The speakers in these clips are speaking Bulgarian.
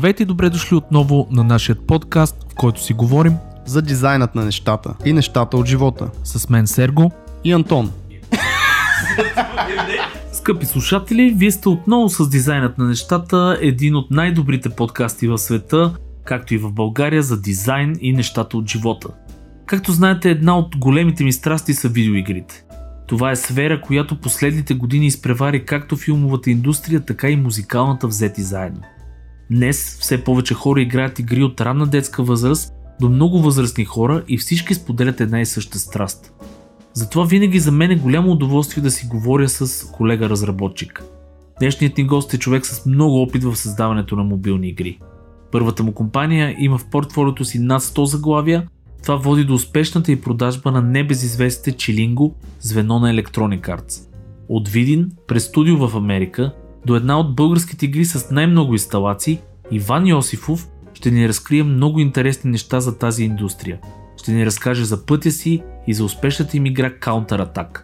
Здравейте и добре дошли отново на нашия подкаст, в който си говорим за дизайнът на нещата и нещата от живота. С мен Серго и Антон. Скъпи слушатели, вие сте отново с дизайнът на нещата, един от най-добрите подкасти в света, както и в България за дизайн и нещата от живота. Както знаете, една от големите ми страсти са видеоигрите. Това е сфера, която последните години изпревари както филмовата индустрия, така и музикалната взети заедно. Днес все повече хора играят игри от ранна детска възраст до много възрастни хора и всички споделят една и съща страст. Затова винаги за мен е голямо удоволствие да си говоря с колега разработчик. Днешният ни гост е човек с много опит в създаването на мобилни игри. Първата му компания има в портфолиото си над 100 заглавия, това води до успешната и продажба на небезизвестите Чилинго, звено на Electronic Arts. От Видин през студио в Америка до една от българските игри с най-много инсталации, Иван Йосифов ще ни разкрие много интересни неща за тази индустрия. Ще ни разкаже за пътя си и за успешната им игра Counter Attack.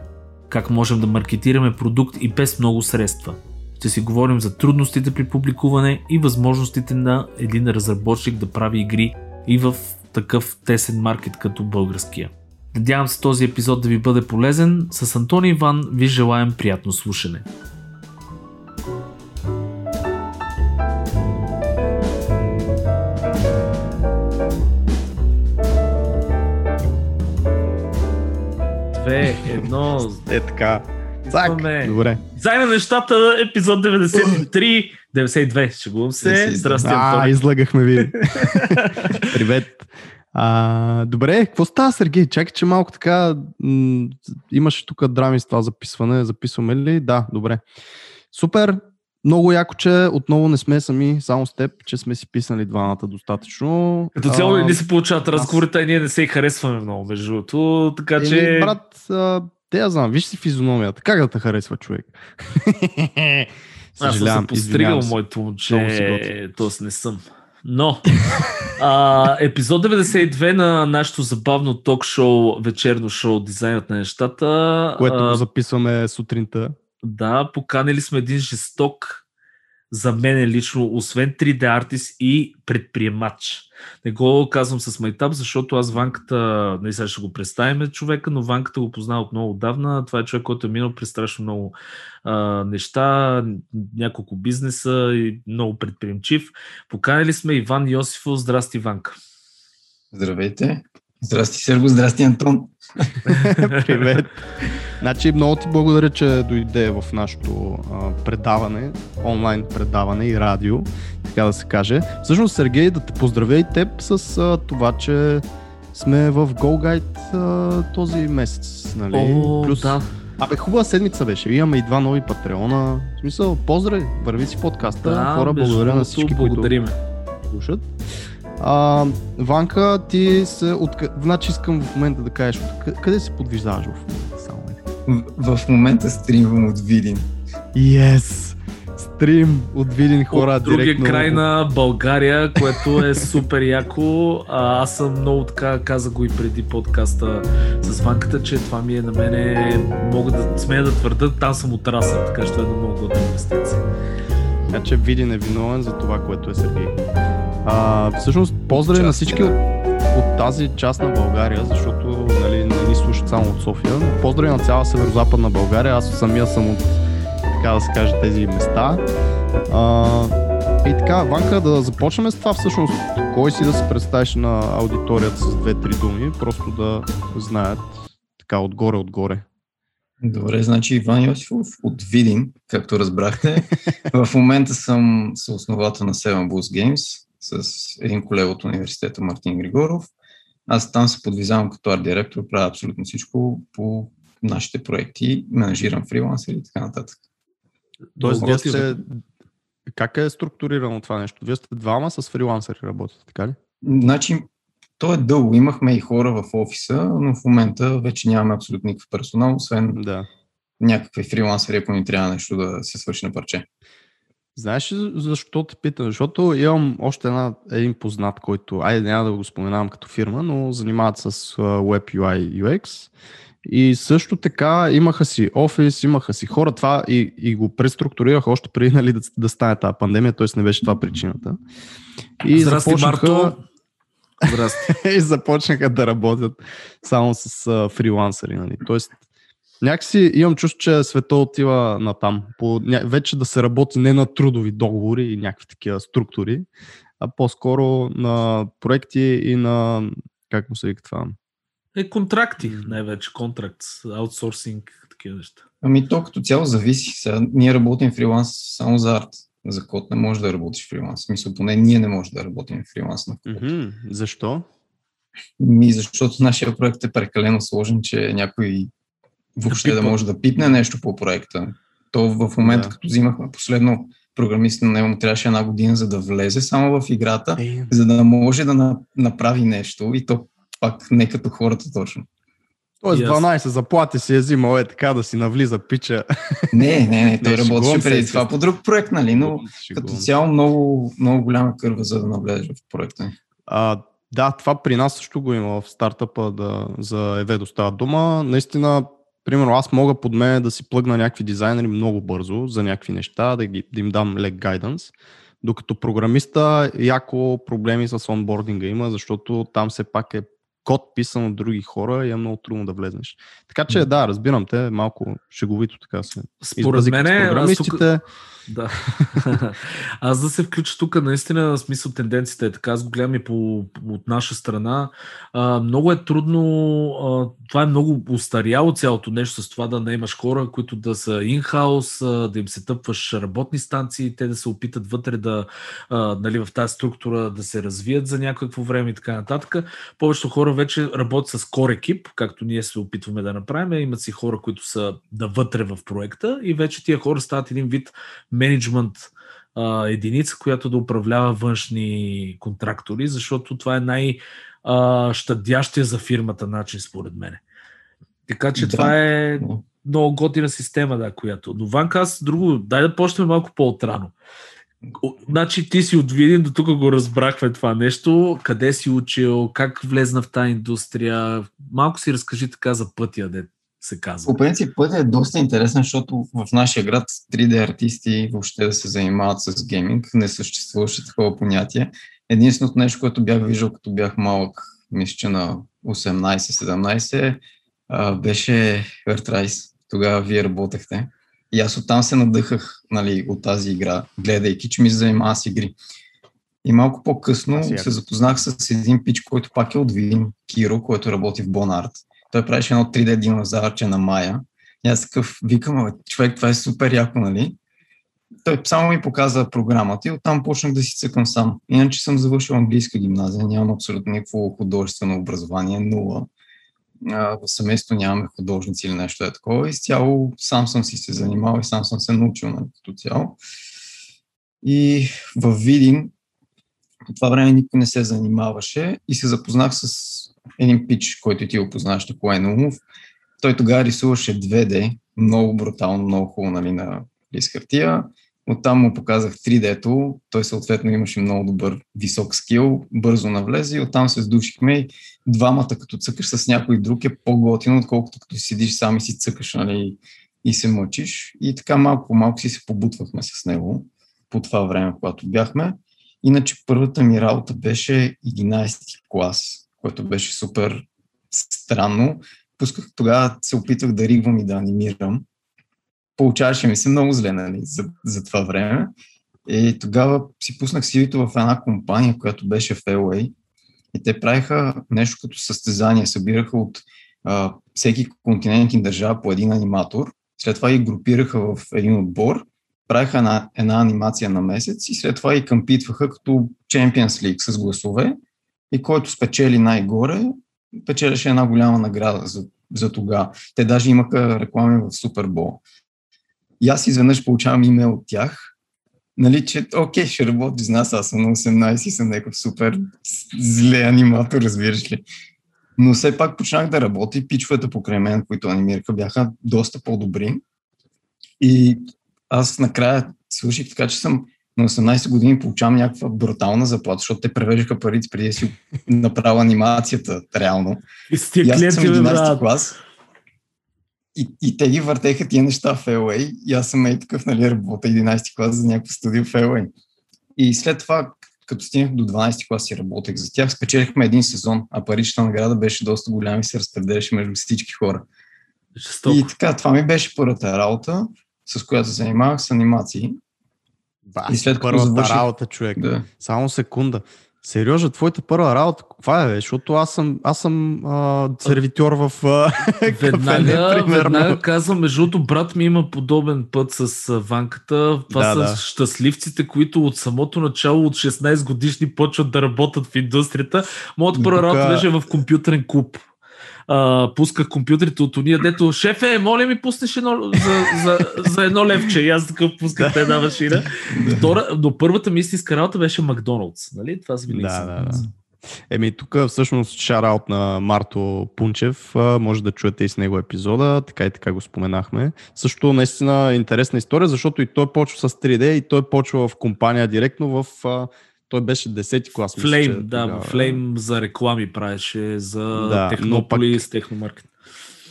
Как можем да маркетираме продукт и без много средства. Ще си говорим за трудностите при публикуване и възможностите на един разработчик да прави игри и в такъв тесен маркет като българския. Надявам се този епизод да ви бъде полезен. С Антони Иван ви желаем приятно слушане. Две, едно. Е така. Цак. Добре. Заедно нещата, епизод 93, 92, шегувам се. Здрасти. А, излагахме ви. Привет. А, добре, какво става, Сергей? Чакай, че малко така м- имаш тук драми с това записване. Записваме ли? Да, добре. Супер. Много яко, че отново не сме сами, само с теб, че сме си писали двамата достатъчно. Като цяло не се получават разговорите, а ние не се и харесваме много, между другото. Така че. брат, а, те я знам, виж си физиономията. Как да те харесва човек? Аз съм постригал моето момче, т.е. не съм. Но, а, епизод 92 на нашето забавно ток-шоу, вечерно шоу Дизайнът на нещата. Което го записваме сутринта. Да, поканили сме един жесток за мен лично, освен 3D артист и предприемач. Не го казвам с майтап, защото аз Ванката, не нали, сега ще го представим човека, но Ванката го познава от много отдавна. Това е човек, който е минал през страшно много а, неща, няколко бизнеса и много предприемчив. Поканили сме Иван Йосифов. Здрасти, Ванка. Здравейте. Здрасти, Серго. Здрасти, Антон. Привет. Значи, много ти благодаря, че дойде в нашото а, предаване, онлайн предаване и радио, така да се каже. Всъщност, Сергей, да те поздравя и теб с а, това, че сме в Go Guide а, този месец. Нали? О, Плюс... да. Абе, хубава седмица беше. Имаме и два нови патреона. В смисъл, поздрави, върви си подкаста. Да, Хора, благодаря на всички, благодарим. които слушат. А, Ванка, ти се... От... Значи искам в момента да кажеш, къде се подвиждаваш в момента? В, в момента стримвам от Видин. Yes! Стрим от Видин хора от другия директно. край на България, което е супер яко. А, аз съм много така, каза го и преди подкаста с Ванката, че това ми е на мене, мога да смея да твърда, там съм отрасъл, така че това е много готина инвестиция. Така че Видин е виновен за това, което е Сергей. А, всъщност, поздрави на всички от, от тази част на България, защото нали, само от София. Поздрави на цяла северо-западна България. Аз самия съм от, така да се каже, тези места. А, и така, Ванка, да започнем с това всъщност. Кой си да се представиш на аудиторията с две-три думи, просто да знаят така отгоре-отгоре. Добре, значи Иван Йосифов от Видин, както разбрахте. в момента съм съосновател на Seven Bulls Games, с един колега от университета Мартин Григоров. Аз там се подвизавам като арт-директор, правя абсолютно всичко по нашите проекти, менажирам фрилансери и така нататък. Тоест, вие сте... Как е структурирано това нещо? Вие сте двама с фрилансери работите, така ли? Значи, то е дълго. Имахме и хора в офиса, но в момента вече нямаме абсолютно никакъв персонал, освен да. някакви фрилансери, ако ни трябва нещо да се свърши на парче. Знаеш ли защо те питам? Защото имам още една, един познат, който, айде няма да го споменавам като фирма, но занимават с Web UI UX И също така имаха си офис, имаха си хора, това и, и го преструктурираха още преди нали, да, да стане тази пандемия, т.е. не беше това причината. И Здрасти, започнаха, Марто. Здрасти. и започнаха да работят само с а, фрилансъри. Нали. Тоест, някакси имам чувство, че света отива на там. По, ня, вече да се работи не на трудови договори и някакви такива структури, а по-скоро на проекти и на, как му се вика това, е, контракти, най-вече контракт, аутсорсинг, такива неща. Ами то като цяло зависи. Сега, ние работим фриланс само за арт. За код не може да работиш фриланс. В смисъл, поне ние не можем да работим фриланс на код. Mm-hmm. Защо? Ми, защото нашия проект е прекалено сложен, че някой въобще да, да може да пипне нещо по проекта. То в момента, да. като взимахме последно програмист на него му трябваше една година, за да влезе само в играта, е. за да може да направи нещо и то пак не като хората точно. Тоест 12 заплати си е взимал е така да си навлиза пича. Не, не, не, той работеше преди това по друг проект, нали, но като цяло много, много голяма кърва за да навлезеш в проекта. А, да, това при нас също го има в стартъпа да, за Еведо става дума. Наистина, примерно аз мога под мен да си плъгна някакви дизайнери много бързо за някакви неща, да, ги, да им дам лек гайданс. Докато програмиста яко проблеми с онбординга има, защото там все пак е код писан от други хора и е много трудно да влезнеш. Така че да, разбирам те, малко шеговито така се. Според мен програмистите. Тук... Да. Аз да се включа тук, наистина, смисъл тенденцията е така, аз го гледам и по, от наша страна. А, много е трудно, а, това е много устаряло цялото нещо с това да не имаш хора, които да са инхаус, да им се тъпваш работни станции, те да се опитат вътре да, а, нали, в тази структура да се развият за някакво време и така нататък. Повечето хора вече работят с core екип, както ние се опитваме да направим. Имат си хора, които са да вътре в проекта и вече тия хора стават един вид менеджмент а, единица, която да управлява външни контрактори, защото това е най- щадящия за фирмата начин, според мен. Така че да. това е много готина система, да, която. Но Ванка, аз друго, дай да почнем малко по-отрано. Значи ти си от Видин, до тук го разбрахме това нещо. Къде си учил, как влезна в тази индустрия? Малко си разкажи така за пътя, де се казва. По принцип пътя е доста интересен, защото в нашия град 3D артисти въобще да се занимават с гейминг не съществуваше такова понятие. Единственото нещо, което бях виждал като бях малък, мисля, че на 18-17, беше Earthrise. Тогава вие работехте. И аз оттам се надъхах нали, от тази игра, гледайки, че ми се занимава с игри. И малко по-късно се запознах с един пич, който пак е от Вин, Киро, който работи в Бонарт. Той правеше едно 3D динозавърче на Мая. И аз такъв викам, човек, това е супер яко, нали? Той само ми показа програмата и оттам почнах да си цъкам сам. Иначе съм завършил английска гимназия, нямам абсолютно никакво художествено образование, нула в семейството нямаме художници или нещо е такова. Изцяло сам съм си се занимавал и сам съм се научил на нали, като цяло. И в Видин по това време никой не се занимаваше и се запознах с един пич, който ти го познаваш, Николай Наумов. Той тогава рисуваше 2D, много брутално, много хубаво нали, на лист хартия. Оттам му показах 3D-то, той съответно имаше много добър висок скил, бързо навлезе и оттам се сдушихме и двамата като цъкаш с някой друг е по-готино, отколкото като седиш сам и си цъкаш нали, и се мъчиш. И така малко малко си се побутвахме с него по това време, когато бяхме. Иначе първата ми работа беше 11 клас, което беше супер странно. Пусках тогава, се опитвах да ригвам и да анимирам получаваше ми се много зле нали, за, за това време. И тогава си пуснах CV-то в една компания, която беше в LA. И те правиха нещо като състезание. Събираха от а, всеки континент и държава по един аниматор. След това ги групираха в един отбор. Правиха една, една анимация на месец и след това и къмпитваха като Champions League с гласове. И който спечели най-горе, печелеше една голяма награда за, за тогава. Те даже имаха реклами в Супербол. И аз изведнъж получавам имейл от тях, нали, че окей, ще работи с нас, аз съм на 18 и съм някакъв супер зле аниматор, разбираш ли. Но все пак почнах да работя и пичовете покрай мен, които анимираха, бяха доста по-добри. И аз накрая свърших така, че съм на 18 години получавам някаква брутална заплата, защото те превеждаха парите преди да си направя анимацията реално. И, и аз съм 11 клас и, и те ги въртеха тия неща в LA и аз съм ей такъв, нали, работа 11 клас за някакво студио в LA. И след това, като стигнах до 12 клас и работех за тях, спечелихме един сезон, а паричната награда беше доста голяма и се разпределяше между всички хора. Жестоко. И така, това ми беше първата работа, с която се занимавах с анимации. Ба, И след първата завърших- работа, човек. Да. Само секунда. Сериозно, твоята първа работа, каква е? Защото аз съм, аз съм а, сервитьор в а, кафене, Веднага, примерно. веднага казвам, между другото, брат ми има подобен път с ванката. Това Да, са да. щастливците, които от самото начало, от 16 годишни, почват да работят в индустрията. Моята първа Тука- работа беше в компютърен клуб. А, пусках компютрите от уния, дето шефе, моля ми пуснеш едно, за, за, за едно левче. И аз такъв пусках една машина. Втора, но първата ми истинска работа беше Макдоналдс. Нали? Това са винаги Да, да, да. Еми, тук всъщност шараут на Марто Пунчев, може да чуете и с него епизода, така и така го споменахме. Също наистина интересна история, защото и той почва с 3D и той почва в компания директно в... Той беше 10-ти клас. мисля, Флейм, да, тогава. Флейм за реклами правеше, за Да, да, но Технополис, Техномаркет.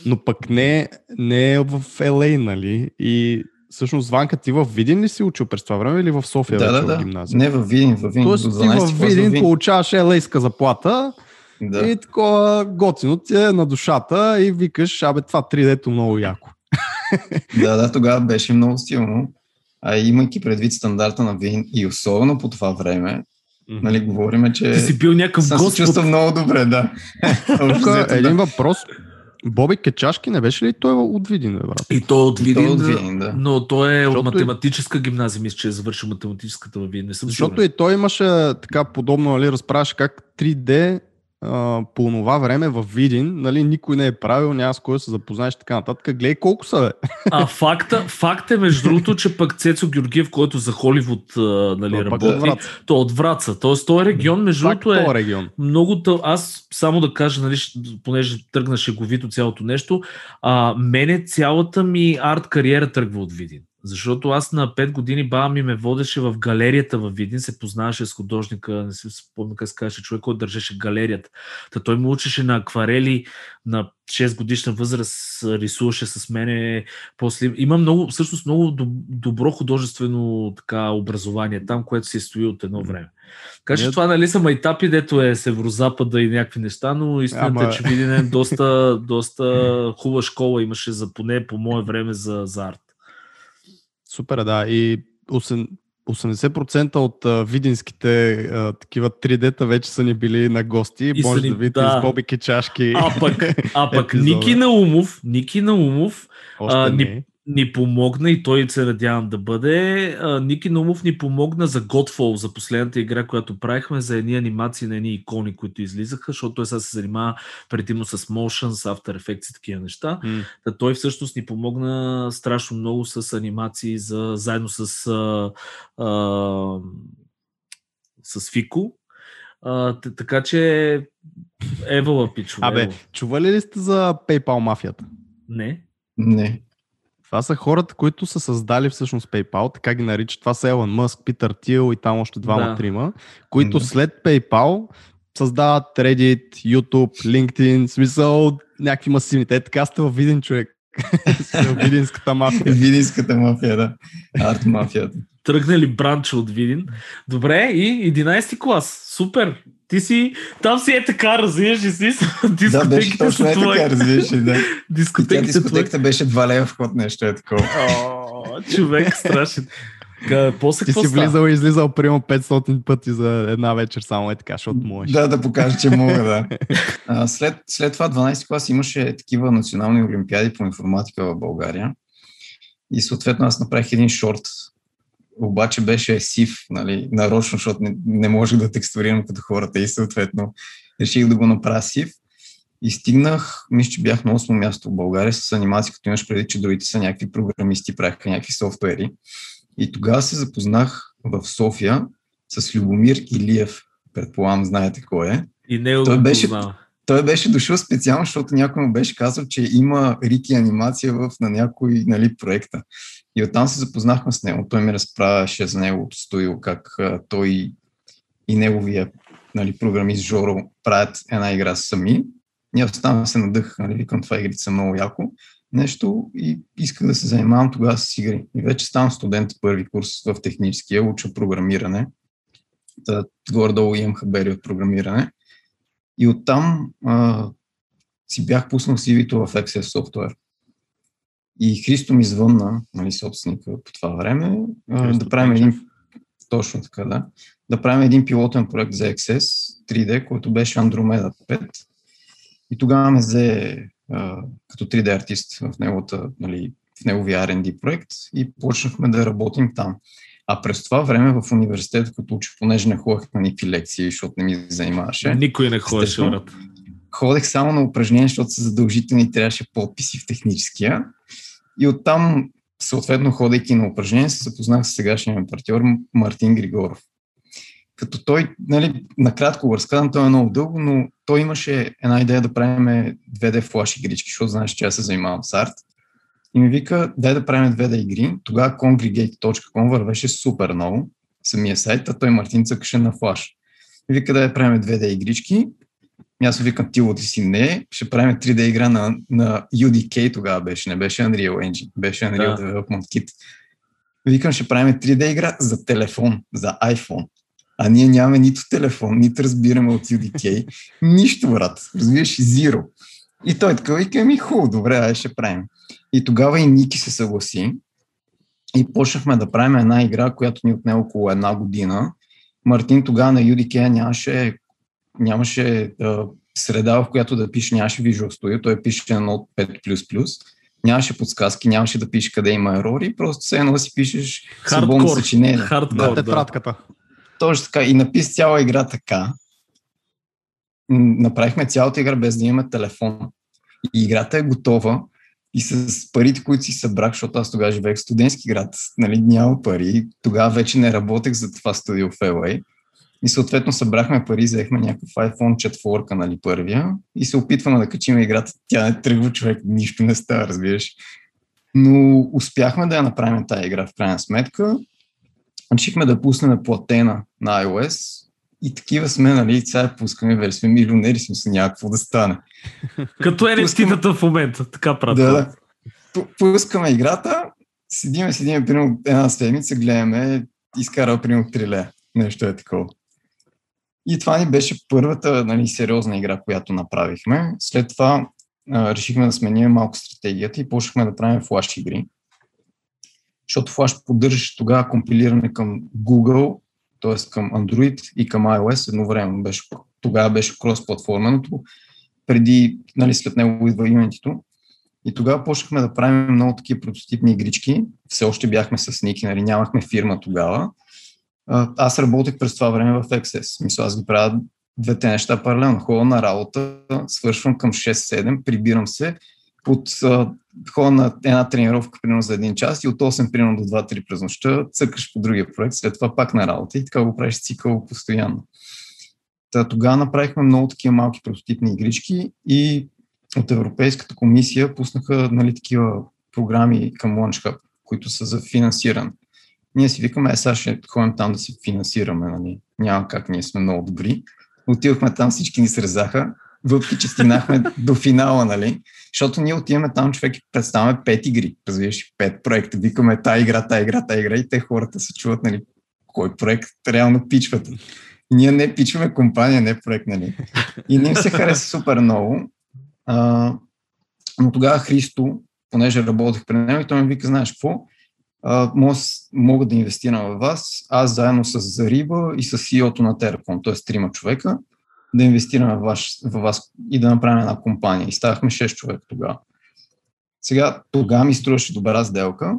Но пък не, не е в LA, нали? И всъщност Ванка ти в Видин ли си учил през това време или в София Да, вече да, в да. гимназия? Не във Видин, във Видин. Тоест ти 12 в Видин Видин. получаваш елейска заплата Да. и такова готино ти е на душата и викаш, абе това 3D-то много яко. да, да, тогава беше много стилно. А имайки предвид стандарта на Вин и особено по това време, нали, говориме, че Ти си бил някакъв съм се господ. чувствал много добре, да. Тук един въпрос. Боби Кечашки не беше ли той от Видин, бе, брат? И той е от И той Видин, от Видин, да. но той е от Защото и- математическа гимназия, мисля, че е завършил математическата във Видин. Не съм Защото сигурен. и той имаше така подобно, нали, разправяше как 3D а, по това време в Видин, нали, никой не е правил, няма с кой се запознаеш и така нататък. Гледай колко са, бе. А факта, факт е, между другото, че пък Цецо Георгиев, който за Холивуд нали, Той пак работи, от Враца. то от Враца. Тоест, този регион, между другото, е регион. много тъл... Аз само да кажа, нали, понеже тръгна шеговито цялото нещо, а, мене цялата ми арт кариера тръгва от Видин. Защото аз на 5 години баба ми ме водеше в галерията в Видин, се познаваше с художника, не си спомня как се казваше, човек, който държеше галерията. Та той му учеше на акварели на 6 годишна възраст, рисуваше с мене. После... Има много, всъщност много доб- добро художествено така, образование там, което се стои от едно време. Така че това нали са майтапи, дето е северозапада и някакви неща, но истината Ама- е, че Видин е доста, доста хубава школа имаше за поне по мое време за, за арт. Супер, да. И 8, 80% от а, видинските а, такива 3D-та вече са ни били на гости. И Може ни- да видите да. с Боби Кечашки. А пък, а пък. Ники Наумов, Ники Наумов Още а, не. ни, ни помогна и той се надявам да бъде. Ники Наумов ни помогна за Godfall, за последната игра, която правихме, за едни анимации на едни икони, които излизаха, защото той сега се занимава предимно с motion, с After Effects и такива неща. М. Та той всъщност ни помогна страшно много с анимации, за, заедно с, а, а, с Фико. А, т- така че Евала пичове. Абе, чували ли сте за PayPal мафията? Не. Не. Това са хората, които са създали всъщност PayPal, така ги наричат. Това са Елън Мъск, Питър Тил и там още двама-трима, които Да. след PayPal създават Reddit, YouTube, LinkedIn, смисъл някакви масивни. Те така сте във виден човек. Във Видинската мафия. Видинската мафия, да. Арт мафията. Тръгнали бранча от Видин. Добре, и 11 клас. Супер. Ти си, там си е така, разбираш ли си? Да, Дискотеките беше точно са е така, да. И тя Дискотеките твои. дискотеката беше 2 лева вход, нещо е такова. О, човек страшен. Ка, После Ти си става? влизал и излизал примерно 500 пъти за една вечер, само е така, защото можеш. Да, да покажа, че мога, да. А, след, след това 12 клас имаше такива национални олимпиади по информатика в България. И съответно аз направих един шорт, обаче беше сив, нали, нарочно, защото не, не можех да текстурирам като хората и съответно реших да го направя сив. И стигнах, мисля, че бях на 8 място в България с анимации, като имаш преди, че другите са някакви програмисти, правиха някакви софтуери. И тогава се запознах в София с Любомир Илиев. Предполагам, знаете кой е. И него Той беше-. Той беше дошъл специално, защото някой му беше казал, че има Рики анимация в, на някой нали, проекта. И оттам се запознахме с него. Той ми разправяше за неговото студио, как а, той и неговия нали, програмист Жоро правят една игра сами. Аз там се надъх, нали, викам това игрите са много яко нещо и исках да се занимавам тогава с игри. И вече ставам студент първи курс в техническия, уча програмиране. Та, горе-долу имам хабери от програмиране. И оттам а, си бях пуснал CV-то в Access Software. И Христо ми звънна, нали, собственика по това време, а, да правим един... Точно така, да. Да правим един пилотен проект за XS 3D, който беше Andromeda 5. И тогава ме взе а, като 3D артист в, неговата, нали, в неговия R&D проект и почнахме да работим там. А през това време в университета, като учих, понеже не ходех на никакви лекции, защото не ми занимаваше. Никой не ходеше, брат. Ходех само на упражнения, защото са задължителни трябваше подписи в техническия. И оттам, съответно, ходейки на упражнения, се запознах с сегашния партньор Мартин Григоров. Като той, нали, накратко го разказвам, той е много дълго, но той имаше една идея да правим 2D флаш игрички, защото знаеш, че аз се занимавам с арт. И ми вика, дай да правим 2D игри. Тогава congregate.com вървеше супер много, самия сайт, а той Мартин цъкаше на флаш. И вика, дай да правим 2D игрички. И аз викам, ти ти си не, ще правим 3D игра на, на UDK тогава беше, не беше Unreal Engine, беше Unreal да. Development Kit. Викам, ще правим 3D игра за телефон, за iPhone. А ние нямаме нито телефон, нито разбираме от UDK. Нищо, брат. Разбираш, зиро. И той така вика, ми хубаво, добре, ай ще правим. И тогава и Ники се съгласи. И почнахме да правим една игра, която ни отне около една година. Мартин тогава на UDK нямаше, нямаше а, среда, в която да пише, нямаше Visual Studio, той пише на Note 5++. Нямаше подсказки, нямаше да пише къде има ерори, просто все едно си пишеш свободно съчинение. Хардкор, да, тетрадката. Точно така. И написа цяла игра така. Направихме цялата игра без да имаме телефон. И играта е готова. И с парите, които си събрах, защото аз тогава живеех в студентски град, нали, няма пари. Тогава вече не работех за това студио в LA. И съответно събрахме пари, взехме някакъв iPhone 4, нали, първия, и се опитваме да качим играта. Тя не тръгва човек, нищо не става, разбираш. Но успяхме да я направим тази игра в крайна сметка решихме да пуснем платена на iOS и такива сме, нали, сега пускаме, вече сме милионери, сме се някакво да стане. Като NFT-тата в момента, така правим. Да, да. Пускаме играта, седиме, седиме, примерно една седмица, гледаме, изкара примерно 3 лея. Нещо е такова. И това ни беше първата нали, сериозна игра, която направихме. След това а, решихме да сменим малко стратегията и почнахме да правим флаш игри защото Flash поддържаше тогава компилиране към Google, т.е. към Android и към iOS едновременно. Беше, тогава беше крос-платформеното, преди, нали, след него идва Unity. И тогава почнахме да правим много такива прототипни игрички. Все още бяхме с Ники, нали, нямахме фирма тогава. Аз работех през това време в Access. Мисля, аз ги правя двете неща паралелно. Ходя на работа, свършвам към 6-7, прибирам се, от хода на една тренировка примерно за един час и от 8 примерно до 2-3 през нощта цъкаш по другия проект, след това пак на работа и така го правиш цикъл постоянно. Та, тогава направихме много такива малки прототипни игрички и от Европейската комисия пуснаха нали, такива програми към Launch Hub, които са за финансиране. Ние си викаме, е, сега ще ходим там да си финансираме, нали? няма как, ние сме много добри. Отидохме там, всички ни срезаха, въпреки че стигнахме до финала, нали? Защото ние отиваме там, човек представяме пет игри, разбираш, пет проекта, викаме та игра, та игра, та игра и те хората се чуват, нали, кой проект реално пичват. И ние не пичваме компания, не проект, нали. И не им се хареса супер много. А, но тогава Христо, понеже работех при него, и той ми вика, знаеш какво, мога, мога да инвестирам в вас, аз заедно с Зариба и с CEO-то на Теракон, т.е. трима човека, да инвестираме в, ваш, в вас и да направим една компания. И ставахме 6 човека тогава. Сега, тогава ми струваше добра сделка,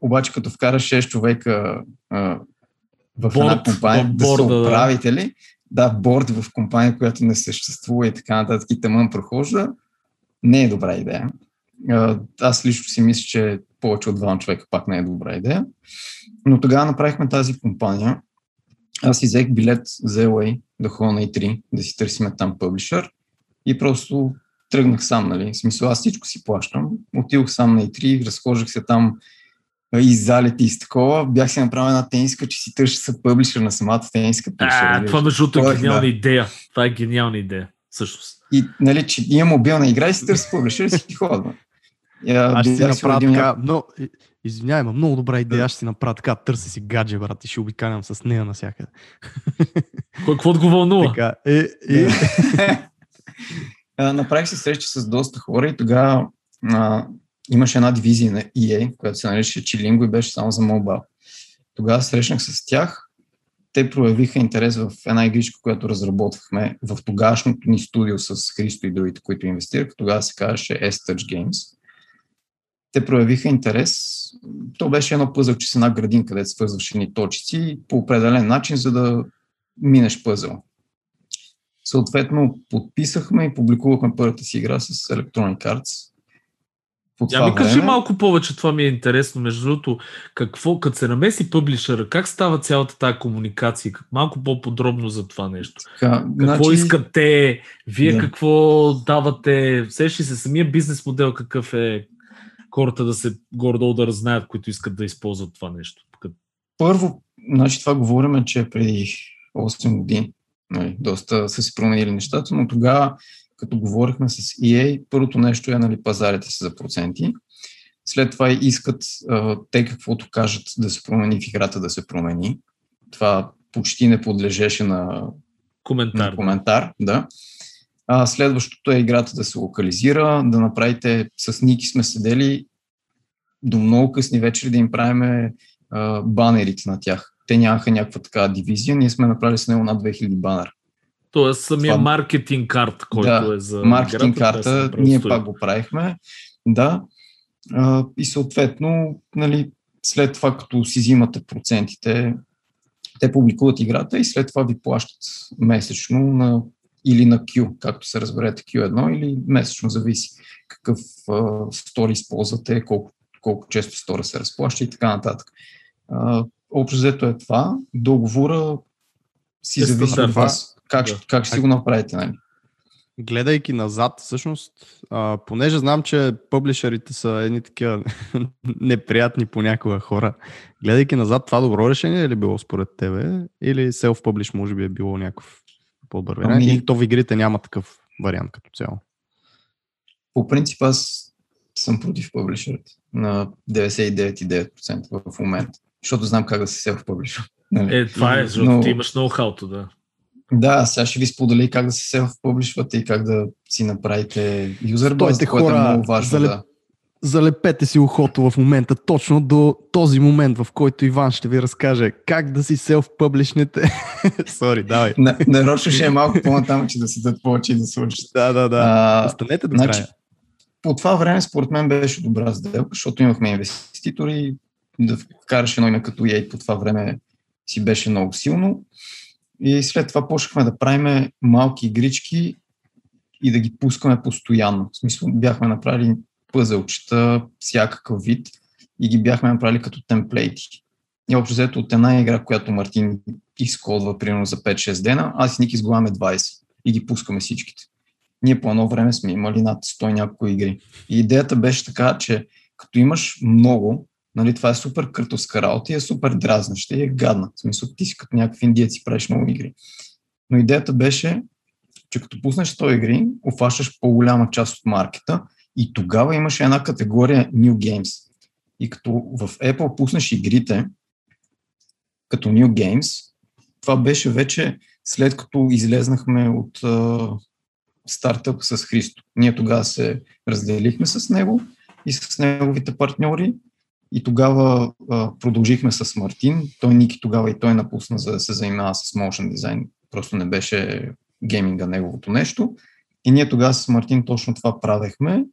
обаче като вкараш 6 човека а, в борд, една компания, да борда, са управители, да. да, борд в компания, която не съществува и така нататък и тъмън прохожда, не е добра идея. А, аз лично си мисля, че повече от двама човека пак не е добра идея. Но тогава направихме тази компания, аз си взех билет за LA да ходя на E3, да си търсиме там публишър и просто тръгнах сам, нали? В смисъл, аз всичко си плащам. Отидох сам на E3, разхождах се там и залети и с такова. Бях си направил една тениска, че си търся са публишър на самата тениска. А, това между другото е гениална да. идея. Това е гениална идея, всъщност. И, нали, че има мобилна игра и си търси публишер и си ходва. Аз ще си направя така, но, извинявай, ма, много добра идея, ще си направя така, търси си гадже, брат, и ще обикалям с нея навсякъде. Кой какво го вълнува? Така, е, е. Направих се среща с доста хора и тогава имаше една дивизия на EA, която се наричаше Чилинго и беше само за мобайл. Тогава срещнах с тях. Те проявиха интерес в една игричка, която разработвахме в тогашното ни студио с Христо и другите, които инвестирах. Тогава се казваше S-Touch Games. Те проявиха интерес. То беше едно пъзълче с една градинка, където свързваше ни точици по определен начин, за да минеш пъзъл. Съответно, подписахме и публикувахме първата си игра с Electronic Arts по това ми кажи време... малко повече, това ми е интересно. Между другото, какво, като се намеси пъблишъра, как става цялата тази комуникация? Малко по-подробно за това нещо. Така, какво значи... искат те? Вие да. какво давате? Сещи се самия бизнес модел какъв е хората да се гордо да разнаят, които искат да използват това нещо? Първо, значи това говорим, че е преди 8 години. Нали, доста са си променили нещата, но тогава като говорихме с EA, първото нещо е нали, пазарите са за проценти. След това искат а, те каквото кажат да се промени в играта, да се промени. Това почти не подлежеше на коментар. На коментар да. А, следващото е играта да се локализира, да направите, с Ники сме седели до много късни вечери да им правиме а, банерите на тях. Те нямаха някаква такава дивизия, ние сме направили с него над 2000 банера. Тоест самия това... маркетинг карт, който да, е за маркетинг играта, карта, ние пак го правихме. Да. А, и съответно, нали, след това, като си взимате процентите, те публикуват играта и след това ви плащат месечно на, или на Q, както се разберете Q1 или месечно, зависи какъв а, стори използвате, колко, колко често стора се разплаща и така нататък. А, общо взето е това. Договора си зависи от вас как, да. как ще си го направите, нали? Гледайки назад, всъщност, а, понеже знам, че публишерите са едни такива неприятни понякога хора, гледайки назад, това добро решение е ли било според тебе? Или self-publish може би е било някакъв по-добър вариант? Ами... Или то в игрите няма такъв вариант като цяло? По принцип аз съм против публишерите на 99,9% в момента, защото знам как да се self-publish. Нали? Е, това е, защото Но... ти имаш ноу-хауто, да. Да, сега ще ви споделя как да се селф-публишвате и как да си направите юзербейс, което е много важно. Залеп... Да. Залепете си ухото в момента, точно до този момент, в който Иван ще ви разкаже как да си селф-публишнете. Сори, давай. Нарочно ще е малко по-натам, че да се дадат повече и да слушат. Да, да, да. Останете до значи, края. По това време, според мен, беше добра сделка, защото имахме инвеститори, да вкараш едно име като EA по това време си беше много силно. И след това почнахме да правиме малки игрички и да ги пускаме постоянно. В смисъл, бяхме направили пъзълчета, всякакъв вид и ги бяхме направили като темплейти. И общо взето от една игра, която Мартин изкодва примерно за 5-6 дена, аз и Ник изглавяме 20 и ги пускаме всичките. Ние по едно време сме имали над 100 някои игри. И идеята беше така, че като имаш много, Нали, това е супер къртовска работа и е супер дразнаща и е гадна. В смисъл, ти си като някакъв индиец и правиш много игри. Но идеята беше, че като пуснеш 100 игри, офащаш по-голяма част от маркета и тогава имаше една категория New Games. И като в Apple пуснеш игрите, като New Games, това беше вече след като излезнахме от uh, стартъп с Христо. Ние тогава се разделихме с него и с неговите партньори и тогава а, продължихме с Мартин. Той Ники тогава и той напусна, за да се занимава с motion дизайн. Просто не беше гейминга неговото нещо. И ние тогава с Мартин точно това правехме.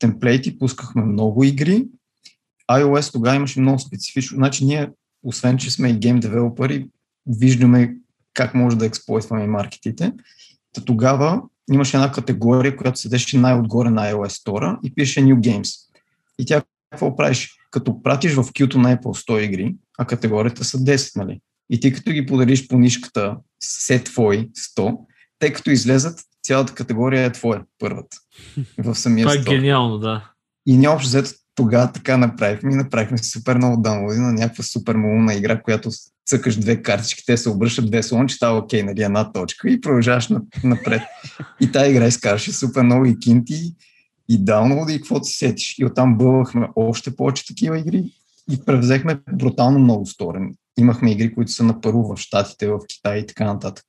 Темплейти, пускахме много игри. iOS тогава имаше много специфично. Значи ние, освен че сме и гейм девелопери, виждаме как може да експлойстваме маркетите. Та тогава имаше една категория, която седеше най-отгоре на iOS Store и пише New Games. И тя какво правиш? като пратиш в кюто на Apple 100 игри, а категорията са 10, нали? И ти като ги подариш по нишката се твой 100, те като излезат, цялата категория е твоя, първата. В самия Това е гениално, да. И ние взето тогава така направихме и направихме супер много даунлоди на някаква супер малумна игра, която цъкаш две картички, те се обръщат две слончи, става окей, нали, една точка и продължаваш напред. И тази игра изкараше супер много и кинти, и даунлоди, и каквото си сетиш. И оттам бълвахме още повече такива игри и превзехме брутално много сторен. Имахме игри, които са на първо в Штатите, в Китай и така нататък.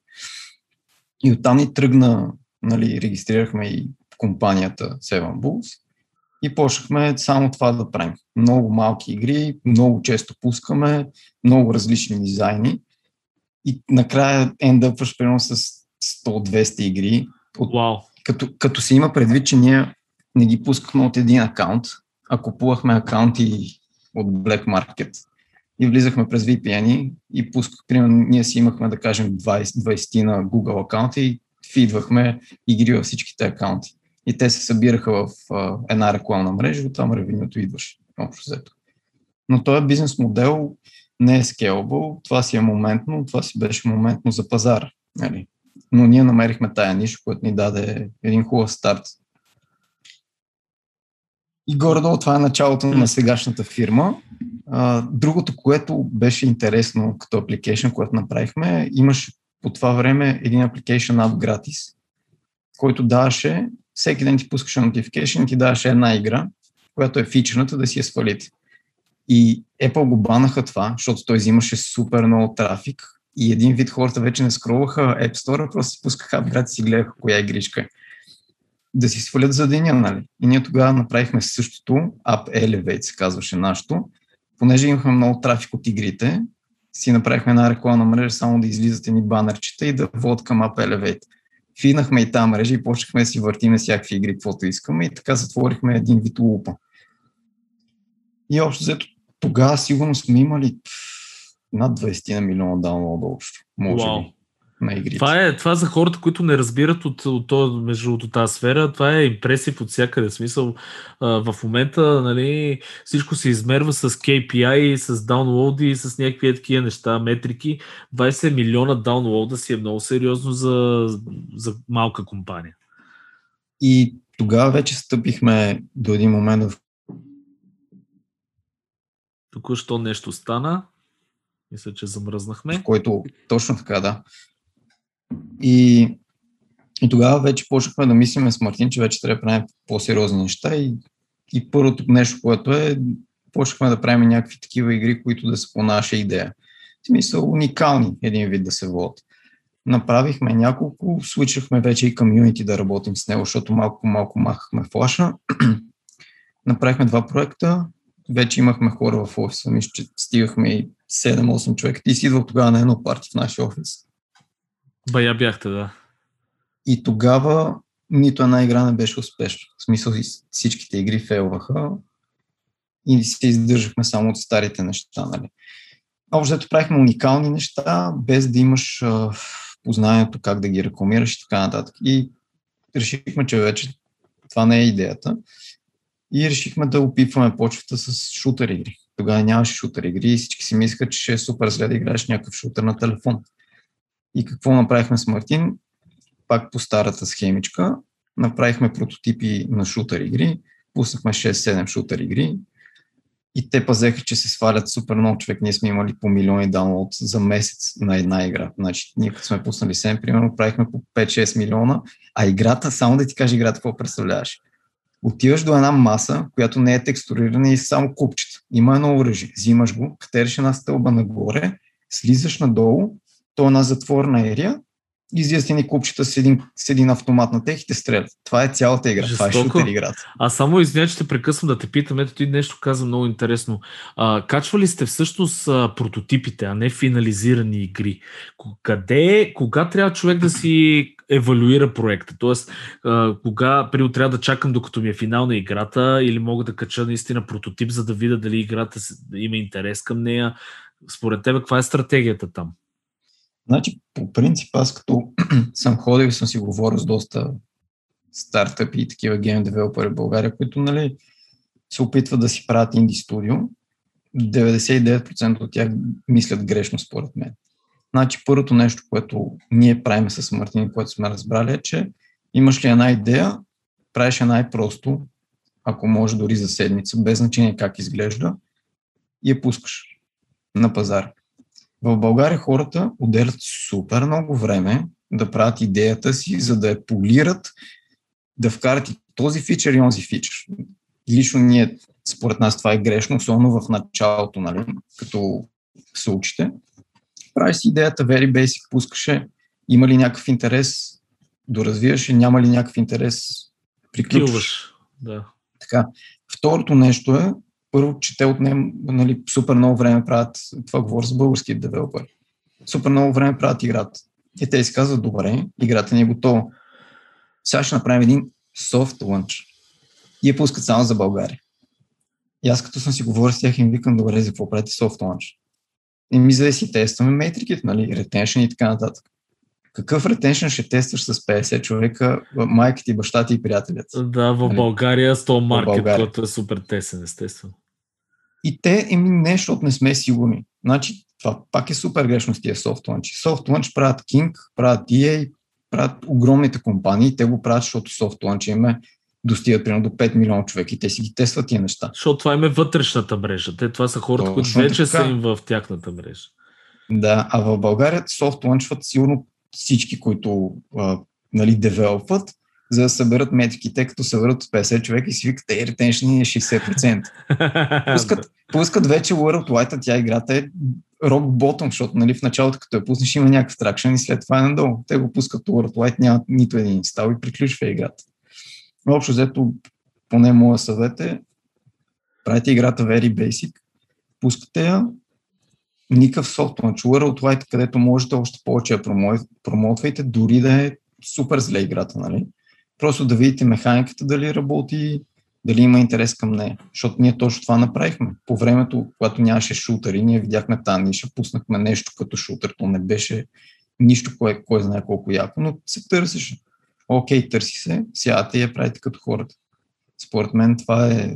И оттам ни тръгна, нали, регистрирахме и компанията Seven Bulls и почнахме само това да правим. Много малки игри, много често пускаме, много различни дизайни и накрая ендъпваш примерно с 100-200 игри. От, wow. като, като се има предвид, че ние не ги пускахме от един акаунт, а купувахме акаунти от Black Market и влизахме през VPN и пусках, примерно, ние си имахме, да кажем, 20, 20 на Google акаунти и фидвахме игри във всичките акаунти. И те се събираха в а, една рекламна мрежа, оттам ревенюто идваше, общо взето. Но този бизнес модел не е scalable, това си е моментно, това си беше моментно за пазара. Нали? Но ние намерихме тая ниша, която ни даде един хубав старт. И горе-долу това е началото на сегашната фирма. А, другото, което беше интересно като application, което направихме, имаше по това време един application app gratis, който даваше, всеки ден ти пускаше notification ти даваше една игра, която е фичерната да си я свалите. И Apple го банаха това, защото той взимаше супер много трафик и един вид хората вече не скролваха App Store, просто си пускаха апград и си гледаха коя игричка е. Да си свалят за деня, нали? И ние тогава направихме същото, App Elevate се казваше нашото, понеже имахме много трафик от игрите, си направихме една рекламна мрежа, само да излизат ни банерчета и да водят към App Elevate. Финахме и тази мрежа и почнахме да си въртиме всякакви игри, каквото искаме и така затворихме един вид лупа. И общо взето тогава сигурно сме имали над 20 на милиона даунлода общо. Може Wow. би на игрите. Това е, това е за хората, които не разбират от, от, от между от тази сфера. Това е импресив от всякъде. Смисъл, а, в момента нали, всичко се измерва с KPI, с даунлоуди, с някакви такива неща, метрики. 20 милиона даунлоуда си е много сериозно за, за малка компания. И тогава вече стъпихме до един момент в Току-що нещо стана. Мисля, че замръзнахме. В който, точно така, да. И, и тогава вече почнахме да мислиме с Мартин, че вече трябва да правим по-сериозни неща и, и първото нещо, което е, почнахме да правим някакви такива игри, които да са по наша идея. В смисъл уникални един вид да се водят. Направихме няколко, свичахме вече и комьюнити да работим с него, защото малко малко махахме флаша. Направихме два проекта, вече имахме хора в офиса, мисля, че стигахме и 7-8 човека. Ти си идвал тогава на едно парти в нашия офис. Бая бяхте, да. И тогава нито една игра не беше успешна. В смисъл всичките игри фейлваха и се издържахме само от старите неща. Нали. Общо правихме уникални неща, без да имаш а, познанието как да ги рекламираш и така нататък. И решихме, че вече това не е идеята. И решихме да опитваме почвата с шутер игри. Тогава нямаше шутер игри и всички си мислеха, че ще е супер зле да играеш някакъв шутер на телефон. И какво направихме с Мартин? Пак по старата схемичка. Направихме прототипи на шутър игри, пуснахме 6-7 шутър игри и те пазеха, че се свалят супер много човек. Ние сме имали по милиони даунлоуд за месец на една игра. Значи, ние като сме пуснали 7, примерно, правихме по 5-6 милиона, а играта, само да ти кажа играта, какво представляваш? Отиваш до една маса, която не е текстурирана и само купчета. Има едно оръжие. Взимаш го, катериш една стълба нагоре, слизаш надолу то е една затворна ерия, излизат ни купчета с един, с един автомат на тех и те стрелят. Това е цялата игра. Жестоко. Това е шутер играта. А само извиня, че те прекъсвам да те питам. Ето ти нещо каза много интересно. А, качвали сте всъщност а, прототипите, а не финализирани игри. Къде, кога трябва човек да си евалюира проекта? Тоест, а, кога при трябва да чакам докато ми е финал на играта или мога да кача наистина прототип, за да видя дали играта има интерес към нея. Според тебе, каква е стратегията там? Значи, по принцип, аз като съм ходил и съм си говорил с доста стартъпи и такива гейм девелопери в България, които нали, се опитват да си правят инди студио, 99% от тях мислят грешно според мен. Значи първото нещо, което ние правим с Мартин, което сме разбрали е, че имаш ли една идея, правиш я най-просто, ако може дори за седмица, без значение как изглежда, и я пускаш на пазар. В България хората отделят супер много време да правят идеята си, за да я полират, да вкарат и този фичър и онзи фичър. Лично ние, според нас това е грешно, особено в началото, нали, като се учите. Правиш си идеята very basic, пускаше, има ли някакъв интерес, доразвиваш и няма ли някакъв интерес, приключваш. Да. Така. Второто нещо е, първо, че те отнем нали, супер много време правят, това говоря за български девелопер, супер много време правят играта. И те си казват, добре, играта ни е готова. Сега ще направим един soft launch. И я пускат само за България. И аз като съм си говорил с тях им викам, добре, за какво правите soft launch? И ми за да си тестваме метриките, нали, retention и така нататък. Какъв ретеншън ще тестваш с 50 човека, майките, бащата и приятелят? Да, в нали? България 100 маркет, който е супер тесен, естествено. И те, еми защото не сме сигурни. Значи, това пак е супер грешно с тия. Софт лънч правят King, правят EA, правят огромните компании, те го правят, защото лънчи им е достигат примерно до 5 милиона човека и те си ги тестват тия неща. Защото това им е вътрешната мрежа. Те, това са хората, които вече така. са им в тяхната мрежа. Да, а в България софт лънчват сигурно всички, които а, нали, девелопват, за да съберат метриките, като съберат 50 човека и си викат, ей, ретеншни е 60%. пускат, пускат вече World Light, тя играта е рок ботом, защото нали, в началото, като я пуснеш, има някакъв тракшен и след това е надолу. Те го пускат World Light, няма нито един инстал и приключва играта. Общо взето, поне моя съвет е, правите играта very basic, пускате я, никакъв софт ланч. World Light, където можете още повече я промотвайте, дори да е супер зле играта, нали? Просто да видите механиката дали работи, дали има интерес към нея. Защото ние точно това направихме. По времето, когато нямаше шутери, ние видяхме тази ниша, пуснахме нещо като шутер. То не беше нищо, кое, кой знае колко яко, но се търсеше. Окей, търси се, сядате и я правите като хората. Според мен това е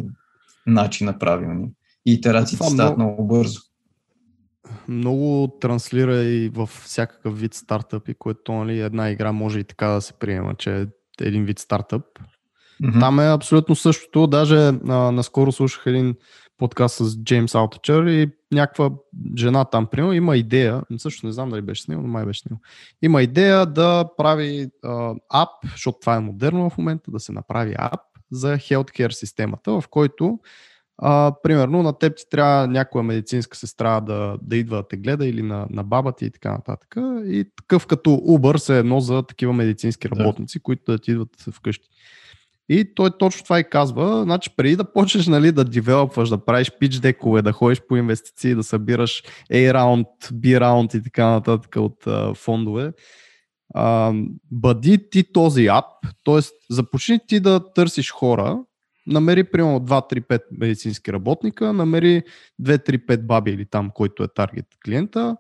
начин правилни. И итерациите стават много... много бързо. Много транслира и в всякакъв вид стартъпи, което нали, една игра може и така да се приема, че един вид стартъп. Mm-hmm. Там е абсолютно същото. Даже а, наскоро слушах един подкаст с Джеймс Алтачър и някаква жена там, примерно, има идея, също не знам дали беше с него, но май беше с него, има идея да прави а, ап, защото това е модерно в момента, да се направи ап за healthcare системата, в който а, примерно на теб ти трябва някоя медицинска сестра да, да идва да те гледа или на, на баба ти и така нататък. И такъв като Uber се едно за такива медицински работници, да. които да ти идват вкъщи. И той точно това и казва. Значи, преди да почнеш нали, да девелопваш, да правиш пич декове, да ходиш по инвестиции, да събираш A раунд, B раунд и така нататък от а, фондове, а, бъди ти този ап, т.е. започни ти да търсиш хора, намери примерно 2-3-5 медицински работника, намери 2-3-5 баби или там, който е таргет клиента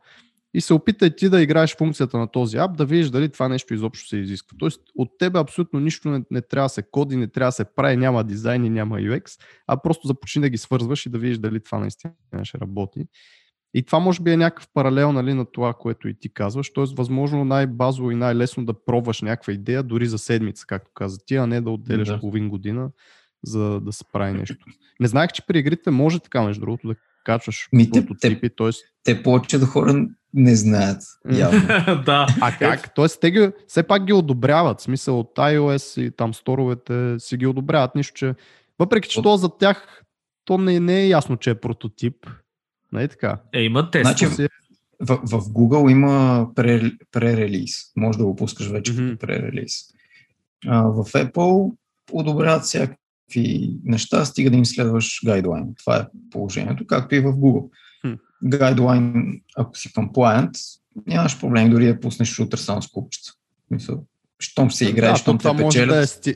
и се опитай ти да играеш функцията на този ап, да видиш дали това нещо изобщо се изисква. Тоест от тебе абсолютно нищо не, не трябва да се коди, не трябва да се прави, няма дизайн и няма UX, а просто започни да ги свързваш и да видиш дали това наистина ще работи. И това може би е някакъв паралел нали, на това, което и ти казваш. Тоест, възможно най-базово и най-лесно да пробваш някаква идея, дори за седмица, както каза ти, а не да отделяш да. половин година, за да се прави нещо. Не знаех, че при игрите може така, между другото, да качваш Ми, прототипи. Те, т.е. те повечето хора не знаят. Явно. да. А как? Тоест, те ги, все пак ги одобряват. В смисъл от iOS и там сторовете си ги одобряват. Нищо, че въпреки, че от... то за тях то не, не е ясно, че е прототип. Не е така. Е, има тест. Значи, в, в Google има пререлиз. Може да го пускаш вече mm-hmm. като пререлиз. А, в Apple одобряват всякакви неща, стига да им следваш гайдлайн. Това е положението, както и в Google. Гайдлайн, ако си compliant, нямаш проблем дори да пуснеш шутър само с купчета. Щом се играе, да, щом те печелят. Да е сти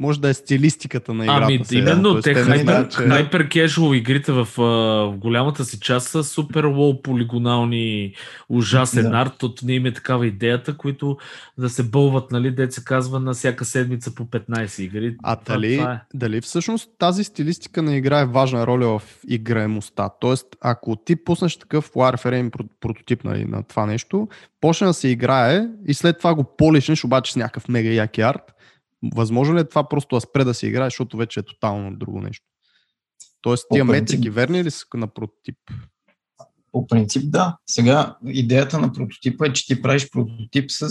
може да е стилистиката на играта. Ами, сега. именно, те хайпер, че... хайпер кежуал игрите в, в голямата си част са супер лоу полигонални, ужасен да. арт, от не им е такава идеята, които да се бълват, нали, де се казва на всяка седмица по 15 игри. А това, дали, това е. дали всъщност тази стилистика не играе важна роля в играемостта? Тоест, ако ти пуснеш такъв Warframe прототип нали, на това нещо, почне да се играе и след това го полишнеш обаче с някакъв мега яки арт, Възможно ли е това просто да спре да се играе, защото вече е тотално друго нещо? Тоест, тия принцип... метрики верни ли са на прототип? По принцип да. Сега идеята на прототипа е, че ти правиш прототип с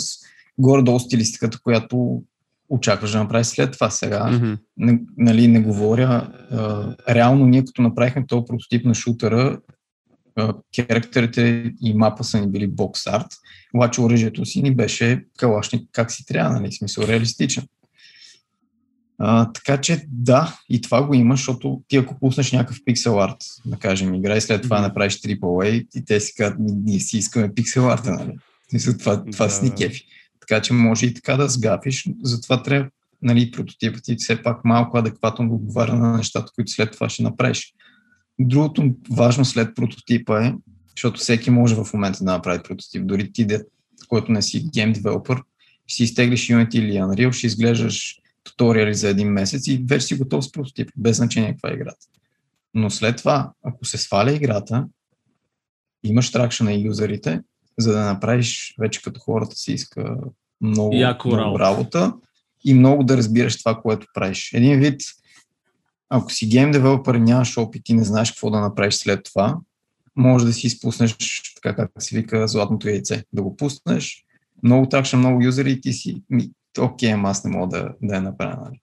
горе-долу стилистиката, която очакваш да направиш след това. Сега mm-hmm. не, нали, не говоря. А, реално ние като направихме този прототип на шутера, Керактерите и мапа са ни били бокс арт, обаче оръжието си ни беше калашник как си трябва, нали, смисъл реалистичен. А, така че да, и това го има, защото ти ако пуснеш някакъв пиксел арт, да кажем, игра и след това направиш AAA и те си казват, ние си искаме пиксел арта, нали? Смисъл, това, това да. си ни кефи. Така че може и така да сгафиш, затова трябва нали, прототипът ти все пак малко адекватно да отговаря на нещата, които след това ще направиш. Другото важно след прототипа е, защото всеки може в момента да направи прототип, дори ти, който не си гейм девелопер, ще си изтеглиш Unity или Unreal, ще изглеждаш туториали за един месец и вече си готов с прототип, без значение каква е играта. Но след това, ако се сваля играта, имаш тракша на юзерите, за да направиш вече като хората си иска много, много работа. и много да разбираш това, което правиш. Един вид, ако си гейм девелопер и нямаш опит и не знаеш какво да направиш след това, може да си изпуснеш, така как се вика, златното яйце. Да го пуснеш, много тракша, много юзери и ти си, ми, окей, ама аз не мога да, да я направя. Нали?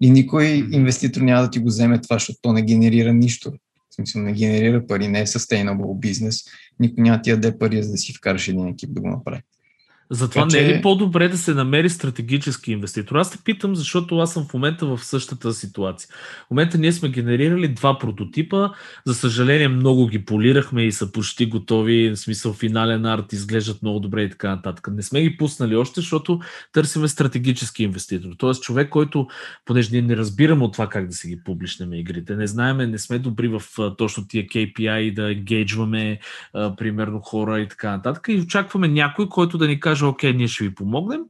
И никой инвеститор няма да ти го вземе това, защото то не генерира нищо. В смисъл, не генерира пари, не е sustainable бизнес. Никой няма ти яде пари, за да си вкараш един екип да го направи. Затова така, не е ли по-добре да се намери стратегически инвеститор? Аз те питам, защото аз съм в момента в същата ситуация. В момента ние сме генерирали два прототипа. За съжаление, много ги полирахме и са почти готови. В смисъл финален арт изглеждат много добре и така нататък. Не сме ги пуснали още, защото търсиме стратегически инвеститор. Тоест човек, който, понеже ние не разбираме от това как да си ги публичнем игрите, не знаеме, не сме добри в точно тия KPI да енгейджваме примерно хора и така нататък. И очакваме някой, който да ни каже каже, окей, ние ще ви помогнем,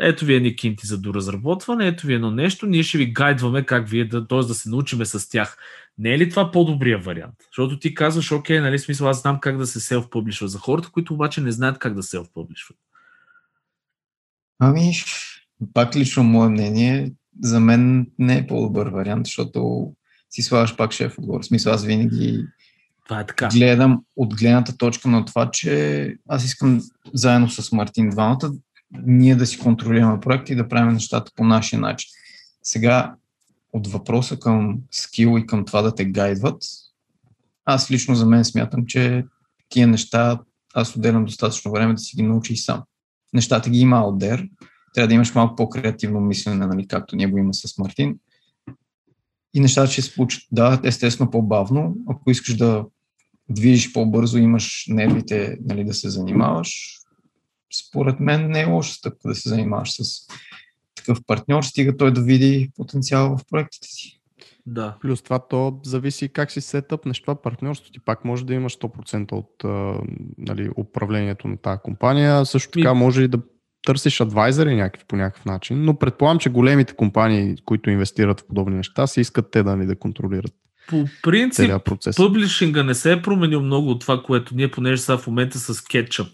ето ви едни кинти за доразработване, ето ви едно нещо, ние ще ви гайдваме как вие да, т.е. да се научиме с тях. Не е ли това по-добрия вариант? Защото ти казваш, окей, нали, смисъл, аз знам как да се селф-публишва за хората, които обаче не знаят как да селф-публишват. Ами, пак лично мое мнение, за мен не е по-добър вариант, защото си слагаш пак шеф отгоре. Смисъл, аз винаги това е така. Гледам от гледната точка на това, че аз искам заедно с Мартин двамата ние да си контролираме проекта и да правим нещата по нашия начин. Сега, от въпроса към скил и към това да те гайдват, аз лично за мен смятам, че тия неща аз отделям достатъчно време да си ги научи и сам. Нещата ги има отдер, трябва да имаш малко по-креативно мислене, нали, както ние го има с Мартин. И нещата ще се получат, да, естествено по-бавно. Ако искаш да движиш по-бързо, имаш нервите нали, да се занимаваш, според мен не е лоша стъпка да се занимаваш с такъв партньор, стига той да види потенциал в проектите си. Да. Плюс това то зависи как си сетъпнеш това партньорство. Ти пак може да имаш 100% от нали, управлението на тази компания. Също така може и да търсиш адвайзери някакви по някакъв начин, но предполагам, че големите компании, които инвестират в подобни неща, си искат те да ни да контролират по принцип, публишинга не се е променил много от това, което ние, понеже са в момента с кетчъп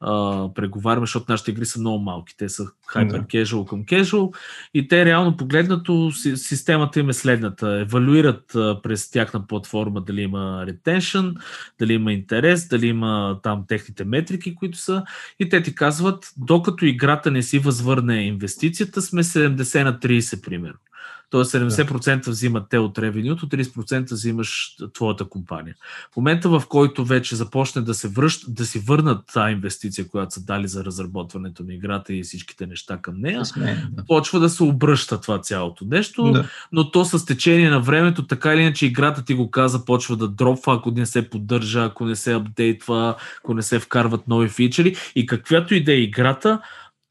а, преговаряме, защото нашите игри са много малки. Те са hyper casual към casual и те реално погледнато системата им е следната. Евалюират през тяхна платформа дали има retention, дали има интерес, дали има там техните метрики, които са и те ти казват, докато играта не си възвърне инвестицията, сме 70 на 30 примерно. Тоест 70% взимат те от ревенюто, 30% взимаш твоята компания. В момента, в който вече започне да се връщ, да си върнат тази инвестиция, която са дали за разработването на играта и всичките неща към нея, да. почва да се обръща това цялото нещо, да. но то с течение на времето, така или иначе играта ти го каза, почва да дропва, ако не се поддържа, ако не се апдейтва, ако не се вкарват нови фичери и каквато и да е играта,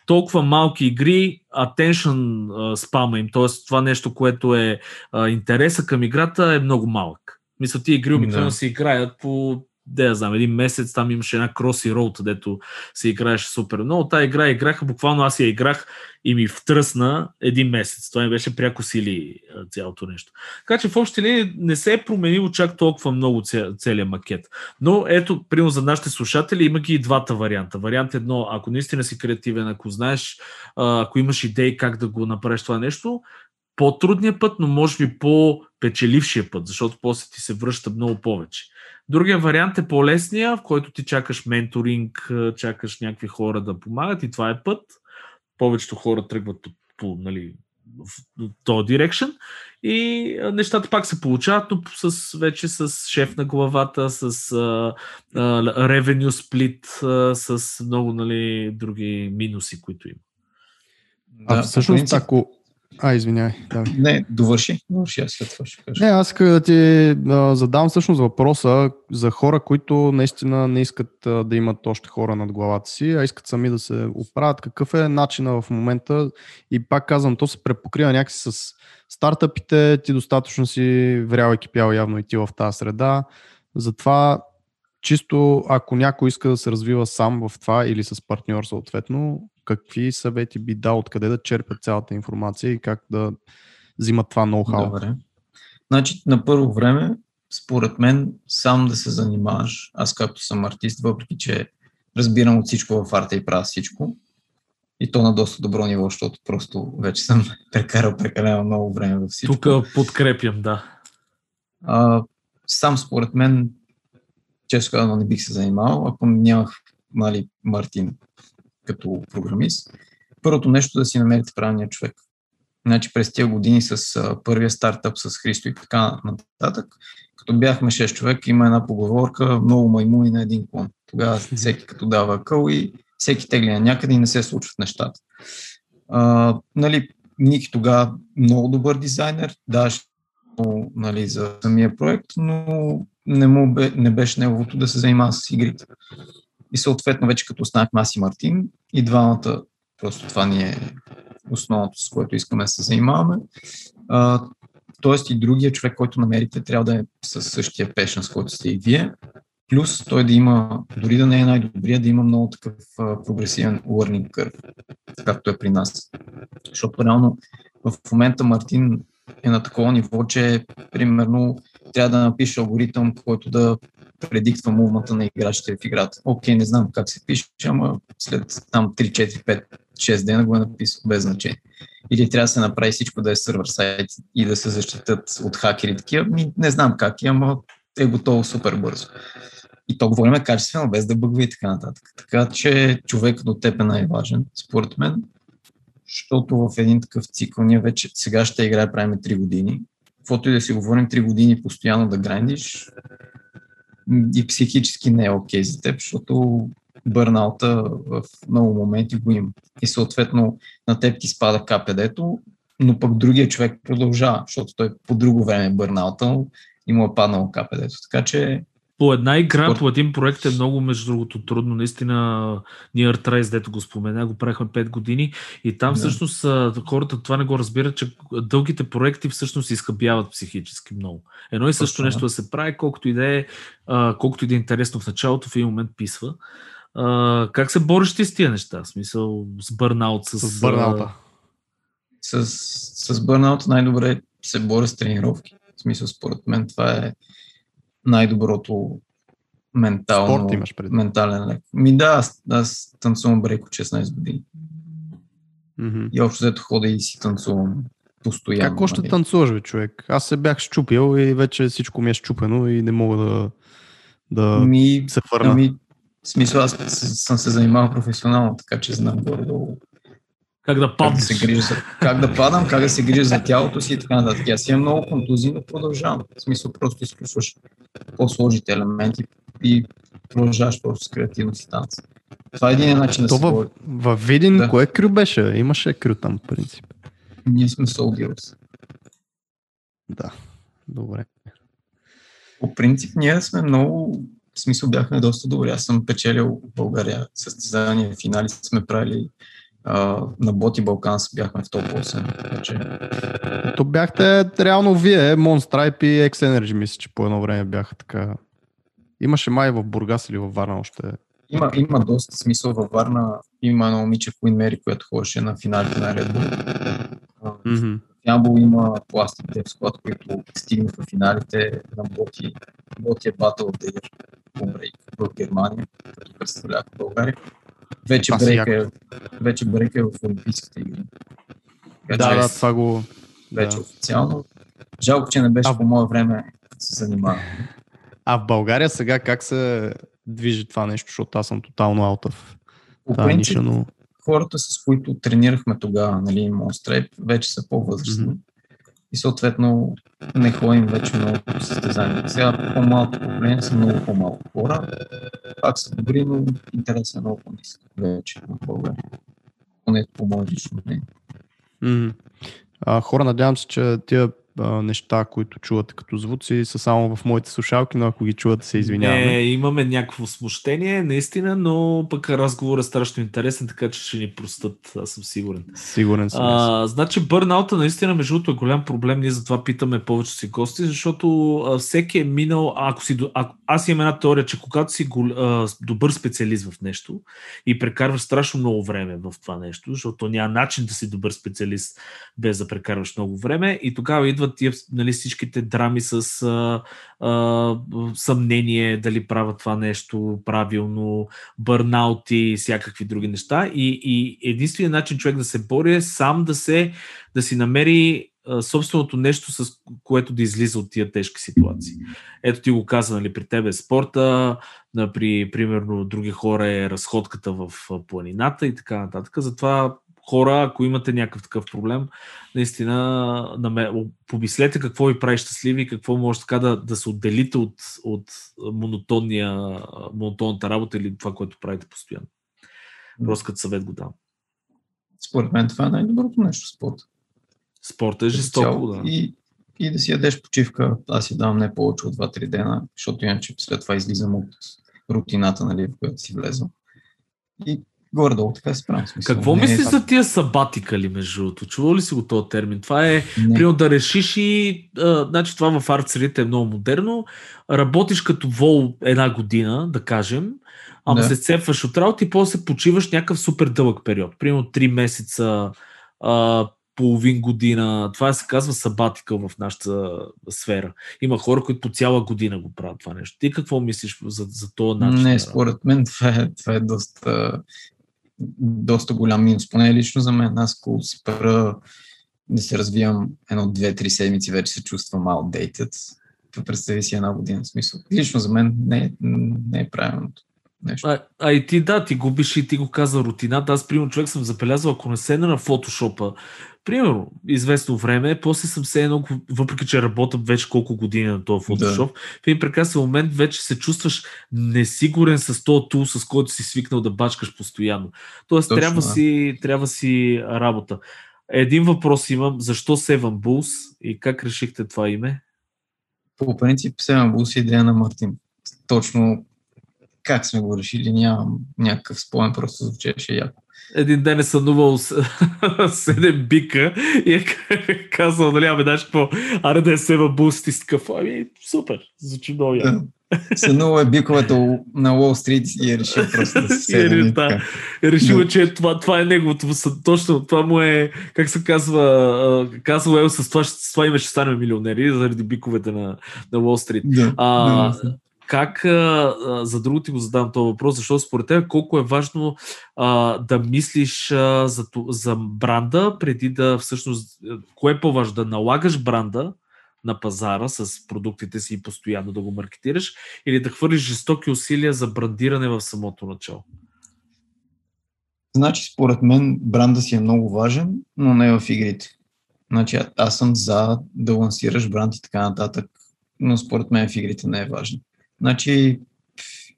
толкова малки игри, attention спама им, т.е. това нещо, което е интереса към играта е много малък. Мисля, ти игри обикновено да. се играят по да я знам, един месец там имаше една Crossy Road, дето се играеше супер много. Та игра играха, буквално аз я играх и ми втръсна един месец. Това ми беше пряко сили цялото нещо. Така че в общи линии не се е променило чак толкова много целият макет. Но ето, примерно за нашите слушатели има ги и двата варианта. Вариант едно, ако наистина си креативен, ако знаеш, ако имаш идеи как да го направиш това нещо, по-трудният път, но може би по печелившия път, защото после ти се връща много повече. Другия вариант е по-лесния, в който ти чакаш менторинг, чакаш някакви хора да помагат и това е път. Повечето хора тръгват по, по нали, в този дирекшн и нещата пак се получават, но с, вече с шеф на главата, с uh, uh, revenue split, uh, с много нали, други минуси, които има. А да, всъщност, принцип... ако, а, извинявай. Давай. Не, довърши. Довърши, аз след това ще кажа. Не, аз исках да ти а, задам всъщност въпроса за хора, които наистина не искат а, да имат още хора над главата си, а искат сами да се оправят. Какъв е начина в момента? И пак казвам, то се препокрива някакси с стартъпите. Ти достатъчно си врял и кипял явно и ти в тази среда. Затова чисто ако някой иска да се развива сам в това или с партньор съответно, какви съвети би дал, откъде да черпят цялата информация и как да взимат това ноу-хау? Добре. Значи, на първо време, според мен, сам да се занимаваш. Аз както съм артист, въпреки че разбирам от всичко в арта и правя всичко, и то на доста добро ниво, защото просто вече съм прекарал прекалено много време във всичко. Тук подкрепям, да. А, сам според мен, често казано не бих се занимавал, ако нямах нали, Мартин като програмист. Първото нещо да си намерите правилния човек. Значи през тези години с а, първия стартъп с Христо и така нататък, като бяхме 6 човека, има една поговорка, много маймуни на един клон. Тогава всеки като дава къл и всеки тегли на някъде и не се случват нещата. А, нали, Ники тогава много добър дизайнер, даваше нали, за самия проект, но не, му бе, не беше неговото да се занимава с игрите. И съответно вече като останахме аз и Мартин и двамата, просто това ни е основното, с което искаме да се занимаваме. А, тоест и другия човек, който намерите, трябва да е със същия пешен, с който сте и вие. Плюс той да има, дори да не е най-добрия, да има много такъв а, прогресивен learning curve, както е при нас. Защото реално в момента Мартин е на такова ниво, че примерно трябва да напише алгоритъм, който да предиктва мувмата на играчите в играта. Окей, не знам как се пише, ама след там 3, 4, 5, 6 дена го е написал без значение. Или трябва да се направи всичко да е сервер сайт и да се защитят от хакери такива. Не знам как е, ама е готово супер бързо. И то говорим качествено, без да бъгва и така нататък. Така че човек до теб е най-важен, според мен, защото в един такъв цикъл ние вече сега ще играе правим 3 години. Каквото и да си говорим, 3 години постоянно да грандиш, и психически не е окей okay за теб, защото бърнаута в много моменти го има. И съответно на теб ти спада КПД-то, но пък другия човек продължава, защото той по друго време е бърнаута и му е паднало КПД-то. Така че по една игра, по един проект е много, между другото, трудно. Наистина, Near Trace, дето го спомена, го правихме 5 години и там да. всъщност хората това не го разбират, че дългите проекти всъщност изхъбяват психически много. Едно и също Точно, нещо да се прави, колкото и да е, колкото и да е интересно в началото, в един момент писва. А, как се бориш ти с тия неща? В смисъл с бърнаут? С, с бърнаута. С, с бърнаут най-добре се боря с тренировки. В смисъл, според мен това е най-доброто ментално, Спорт имаш пред. ментален лек. Ми да, аз, аз танцувам брейк от 16 години. Mm-hmm. И общо взето хода и си танцувам постоянно. Как още нали? танцуваш, бе, човек? Аз се бях щупил и вече всичко ми е щупено и не мога да, да ми, се върна. Ами, в смисъл, аз съм се занимавал професионално, така че знам горе-долу как да падам. Как да, се грижа за, как да падам, как да се грижа за тялото си и така нататък. Аз имам много контузии, но продължавам. В смисъл просто изключваш по-сложните елементи и продължаваш просто с креативност и танц. Това е един начин да се в, в Видин, да. кое крю беше? Имаше крю там, в принцип. Ние сме Soldiers. Да, добре. По принцип ние сме много, в смисъл бяхме доста добри. Аз съм печелил в България състезания, финали сме правили на Боти Балканс бяхме в топ 8. Че... То бяхте реално вие, Monstripe и X Energy, мисля, че по едно време бяха така. Имаше май в Бургас или във Варна още. Има, има доста смисъл във Варна. Има едно момиче в Mary, което ходеше на финалите на Red Bull. Ямбол има пластик Dev Squad, които стигнаха в финалите на Боти. Боти е Battle of the Year в Германия, като представлява България. Вече брейк, е, вече брейк е в Олимпийските игри. Да, да, това го... Вече да. официално. Жалко, че не беше а... по мое време да се занимава. А в България сега как се движи това нещо, защото аз съм тотално of по принцип, ниша, но... хората, с които тренирахме тогава, нали, Monstripe, вече са по-възрастни. Mm-hmm. И съответно не ходим вече много по състезания. Сега по-малко поколение са много по-малко хора. Пак са добри, но интересен е много по-нисък вече в България. Поне по мое лично мнение. Mm-hmm. А, хора, надявам се, че тия а, неща, които чувате като звуци, са само в моите слушалки, но ако ги чувате, се извиняваме. Не, имаме някакво смущение, наистина, но пък разговорът е страшно интересен, така че ще ни простат, аз съм сигурен. Сигурен съм. А, значи бърнаута наистина, между другото, е голям проблем, ние затова питаме повече си гости, защото а, всеки е минал, ако си, ако, аз имам една теория, че когато си гол, а, добър специалист в нещо и прекарваш страшно много време в това нещо, защото няма начин да си добър специалист без да прекарваш много време и тогава идва идват тия, нали, всичките драми с а, а, съмнение дали правят това нещо правилно, бърнаути и всякакви други неща. И, и единственият начин човек да се бори е сам да, се, да си намери собственото нещо, с което да излиза от тия тежки ситуации. Ето ти го каза, нали, при тебе е спорта, при, примерно, други хора е разходката в планината и така нататък. Затова хора, ако имате някакъв такъв проблем, наистина помислете какво ви прави щастливи какво може така да, да се отделите от, от монотонния, монотонната работа или това, което правите постоянно. Просто като съвет го дам. Според мен това е най-доброто нещо спорт. Спорта е жестоко, да. И, и да си ядеш почивка, аз си давам не повече от 2-3 дена, защото иначе след това излизам от рутината, нали, в която си влезвам. И Горе-долу така се правим. Смисъл. Какво не мислиш е за тия сабатикали, между другото? Чувал ли си го този термин? Това е, примерно да решиш и, а, значи това в арт е много модерно, работиш като вол една година, да кажем, ама да. се цепваш от работа и после се почиваш някакъв супер дълъг период. Примерно 3 месеца, а, половин година. Това се казва сабатика в нашата сфера. Има хора, които по цяла година го правят това нещо. Ти какво мислиш за, за този начин? Не, според мен това е, това е доста доста голям минус, поне лично за мен. Аз ако спра да се развивам едно, две, три седмици, вече се чувствам outdated. Представи си една година. В смисъл. Лично за мен не, не е правилното. Нещо. А, а и ти да, ти губиш и ти го каза рутината. Аз, примерно, човек съм забелязал, ако не седна на фотошопа, примерно, известно време, после съм се едно, въпреки че работя вече колко години на този фотошоп, да. в един прекрасен момент вече се чувстваш несигурен с този тул, с който си свикнал да бачкаш постоянно. Тоест, Точно, трябва, да. си, трябва си работа. Един въпрос имам. Защо Seven Bulls и как решихте това име? По принцип Seven Bulls е идея на Мартин. Точно как сме го решили, нямам някакъв спомен, просто звучеше яко. Един ден е сънувал седем бика и е казал, нали, ами знаеш какво, аре да е сева буст и с такъв, ами супер, звучи много яко. Сънувал е биковете на Уолл Стрит и е решил просто да се седе. Да. Е решил, да. че това, това е неговото, точно това му е, как се казва, казва Ел, с това, с това име ще станем милионери, заради биковете на, на Уолл Стрит. Да, а, да, как, а, за друго ти го задавам този въпрос, защото според теб колко е важно а, да мислиш а, за, за бранда, преди да всъщност, кое е по-важно, да налагаш бранда на пазара с продуктите си и постоянно да го маркетираш или да хвърлиш жестоки усилия за брандиране в самото начало? Значи, според мен, бранда си е много важен, но не в игрите. Значи, аз съм за да лансираш бранд и така нататък, но според мен в игрите не е важно. Значи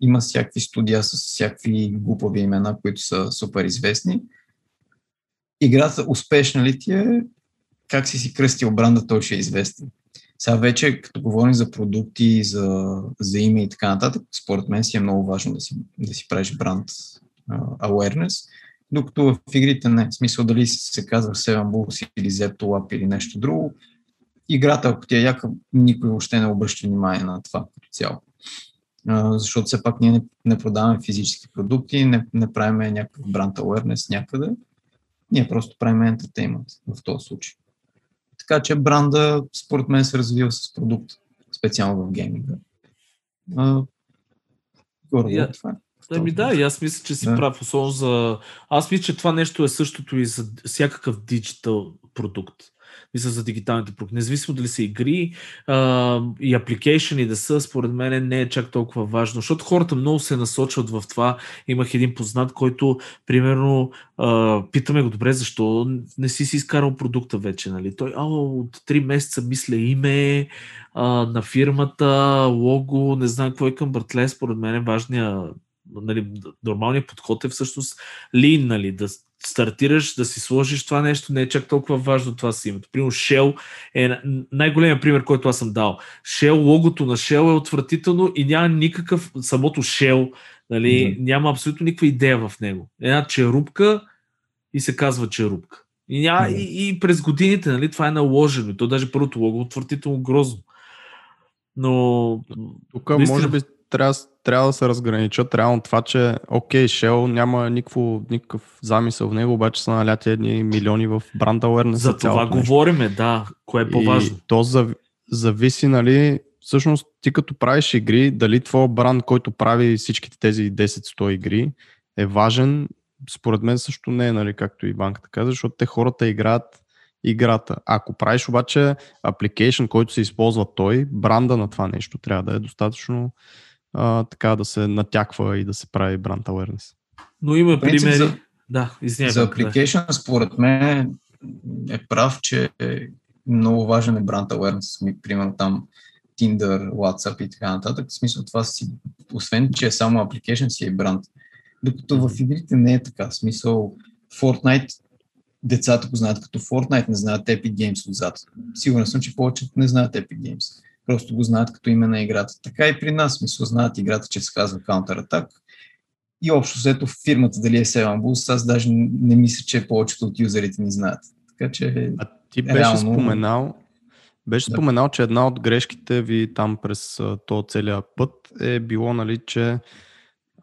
има всякакви студия с всякакви глупави имена, които са супер известни. Играта успешна ли ти е? Как си си кръстил бранда, той ще е известен. Сега вече, като говорим за продукти, за, за име и така нататък, според мен си е много важно да си, да си правиш бранд uh, awareness, докато в игрите не. В смисъл дали се казва Seven Bulls или Zeptolab или нещо друго. Играта, ако ти е яка, никой въобще не обръща внимание на това като цяло защото все пак ние не, не продаваме физически продукти, не, не правим някакъв бранд awareness някъде. Ние просто правим ентертеймент в този случай. Така че бранда, според мен, се развива с продукт, специално в гейминга. горе yeah. това е. Ами да, и аз мисля, че си да. прав. Особено за... Аз мисля, че това нещо е същото и за всякакъв диджитал продукт. Мисля за дигиталните продукти. Независимо дали са игри а, и апликейшени да са, според мен не е чак толкова важно, защото хората много се насочват в това. Имах един познат, който, примерно, а, питаме го, добре, защо не си си изкарал продукта вече, нали? Той, а, от 3 месеца мисля име а, на фирмата, лого, не знам какво е към братле, според мен е важния нали, нормалният подход е всъщност лин, нали, да стартираш, да си сложиш това нещо, не е чак толкова важно това си името. Примерно Shell е най-големият пример, който аз съм дал. Shell, логото на Shell е отвратително и няма никакъв, самото Shell, нали, mm-hmm. няма абсолютно никаква идея в него. Една черупка и се казва черупка. И, няма, mm-hmm. и, и през годините, нали, това е наложено. И то даже първото лого е отвратително грозно. Но... Тук наистина... може би трябва, трябва да се разграничат реално това, че окей, Shell няма никакво, никакъв замисъл в него, обаче са наляти едни милиони в бранд awareness. За това говориме, да, кое е по-важно. И то зав, зависи, нали, всъщност ти като правиш игри, дали твой бранд, който прави всичките тези 10-100 игри, е важен, според мен също не е, нали, както и банката каза, защото те хората играят играта. Ако правиш обаче application, който се използва той, бранда на това нещо трябва да е достатъчно а, така да се натяква и да се прави бранд awareness. Но има примери. За, да, извиня, за application, да. според мен е прав, че е много важен е бранд awareness. Примерно там Tinder, WhatsApp и така нататък. В смисъл това си, освен че е само application, си е бранд. Докато в игрите не е така. В смисъл Fortnite децата го знаят като Fortnite, не знаят Epic Games отзад. Сигурен съм, че повечето не знаят Epic Games просто го знаят като име на играта. Така и при нас, мисля, знаят играта, че се казва Counter Attack. И общо взето фирмата дали е 7 Bulls, аз даже не мисля, че повечето от юзерите ни знаят. Така че а ти беше реално... споменал, беше да. споменал, че една от грешките ви там през този целият път е било, нали, че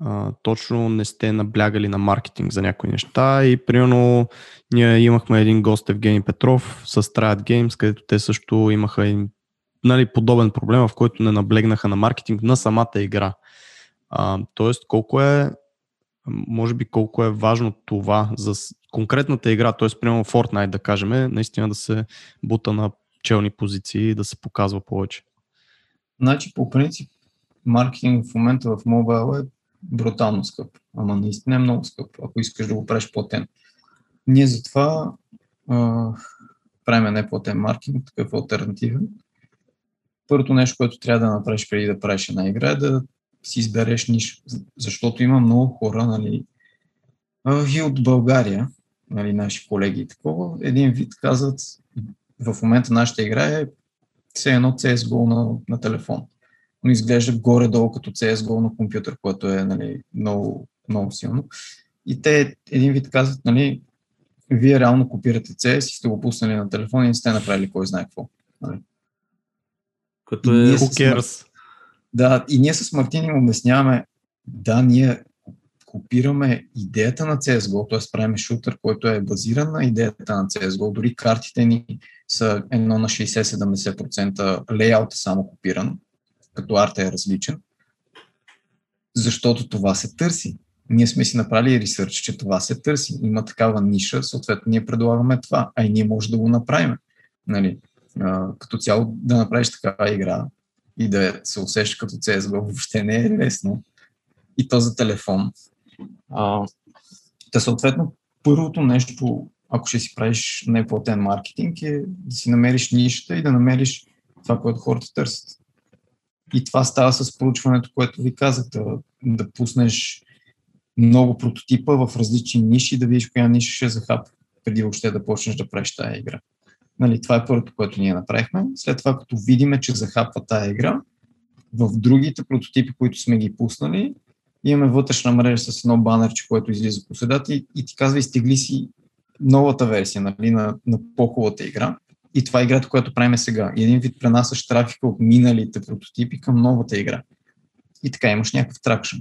а, точно не сте наблягали на маркетинг за някои неща и примерно ние имахме един гост Евгений Петров с Triad Games, където те също имаха нали, подобен проблем, в който не наблегнаха на маркетинг на самата игра. А, тоест, колко е, може би колко е важно това за конкретната игра, т.е. примерно Fortnite, да кажем, наистина да се бута на челни позиции и да се показва повече. Значи, по принцип, маркетинг в момента в мобайл е брутално скъп. Ама наистина е много скъп, ако искаш да го правиш платен. Ние затова а, правим неплатен маркетинг, такъв альтернативен първото нещо, което трябва да направиш преди да правиш една игра е да си избереш ниша. Защото има много хора, нали, и от България, нали, наши колеги и такова, един вид казват, в момента нашата игра е все едно CSGO на, на телефон. Но изглежда горе-долу като CSGO на компютър, което е нали, много, много силно. И те един вид казват, нали, вие реално копирате CS и сте го пуснали на телефон и не сте направили кой знае какво. Нали. Като е Who Да, и ние с Мартин им обясняваме, да, ние копираме идеята на CSGO, т.е. правим шутър, който е базиран на идеята на CSGO. Дори картите ни са едно на 60-70%, лейаут е само копиран, като арта е различен, защото това се търси. Ние сме си направили ресърч, че това се търси. Има такава ниша, съответно ние предлагаме това, а и ние може да го направим. Нали? Като цяло да направиш такава игра и да се усещаш като CSGO въобще не е лесно. И то за телефон. Та съответно, първото нещо, ако ще си правиш неплатен маркетинг, е да си намериш нишата и да намериш това, което хората търсят. И това става с проучването, което ви казах, да, да пуснеш много прототипа в различни ниши, да видиш коя ниша ще за хап, преди въобще да почнеш да правиш тази игра. Нали, това е първото, което ние направихме. След това, като видиме, че захапва тая игра, в другите прототипи, които сме ги пуснали, имаме вътрешна мрежа с едно банерче, което излиза по средата и, и ти казва, изтегли си новата версия нали, на, на по-хубавата игра. И това е играта, която правим сега. И един вид пренасяш трафика от миналите прототипи към новата игра. И така имаш някакъв тракшн.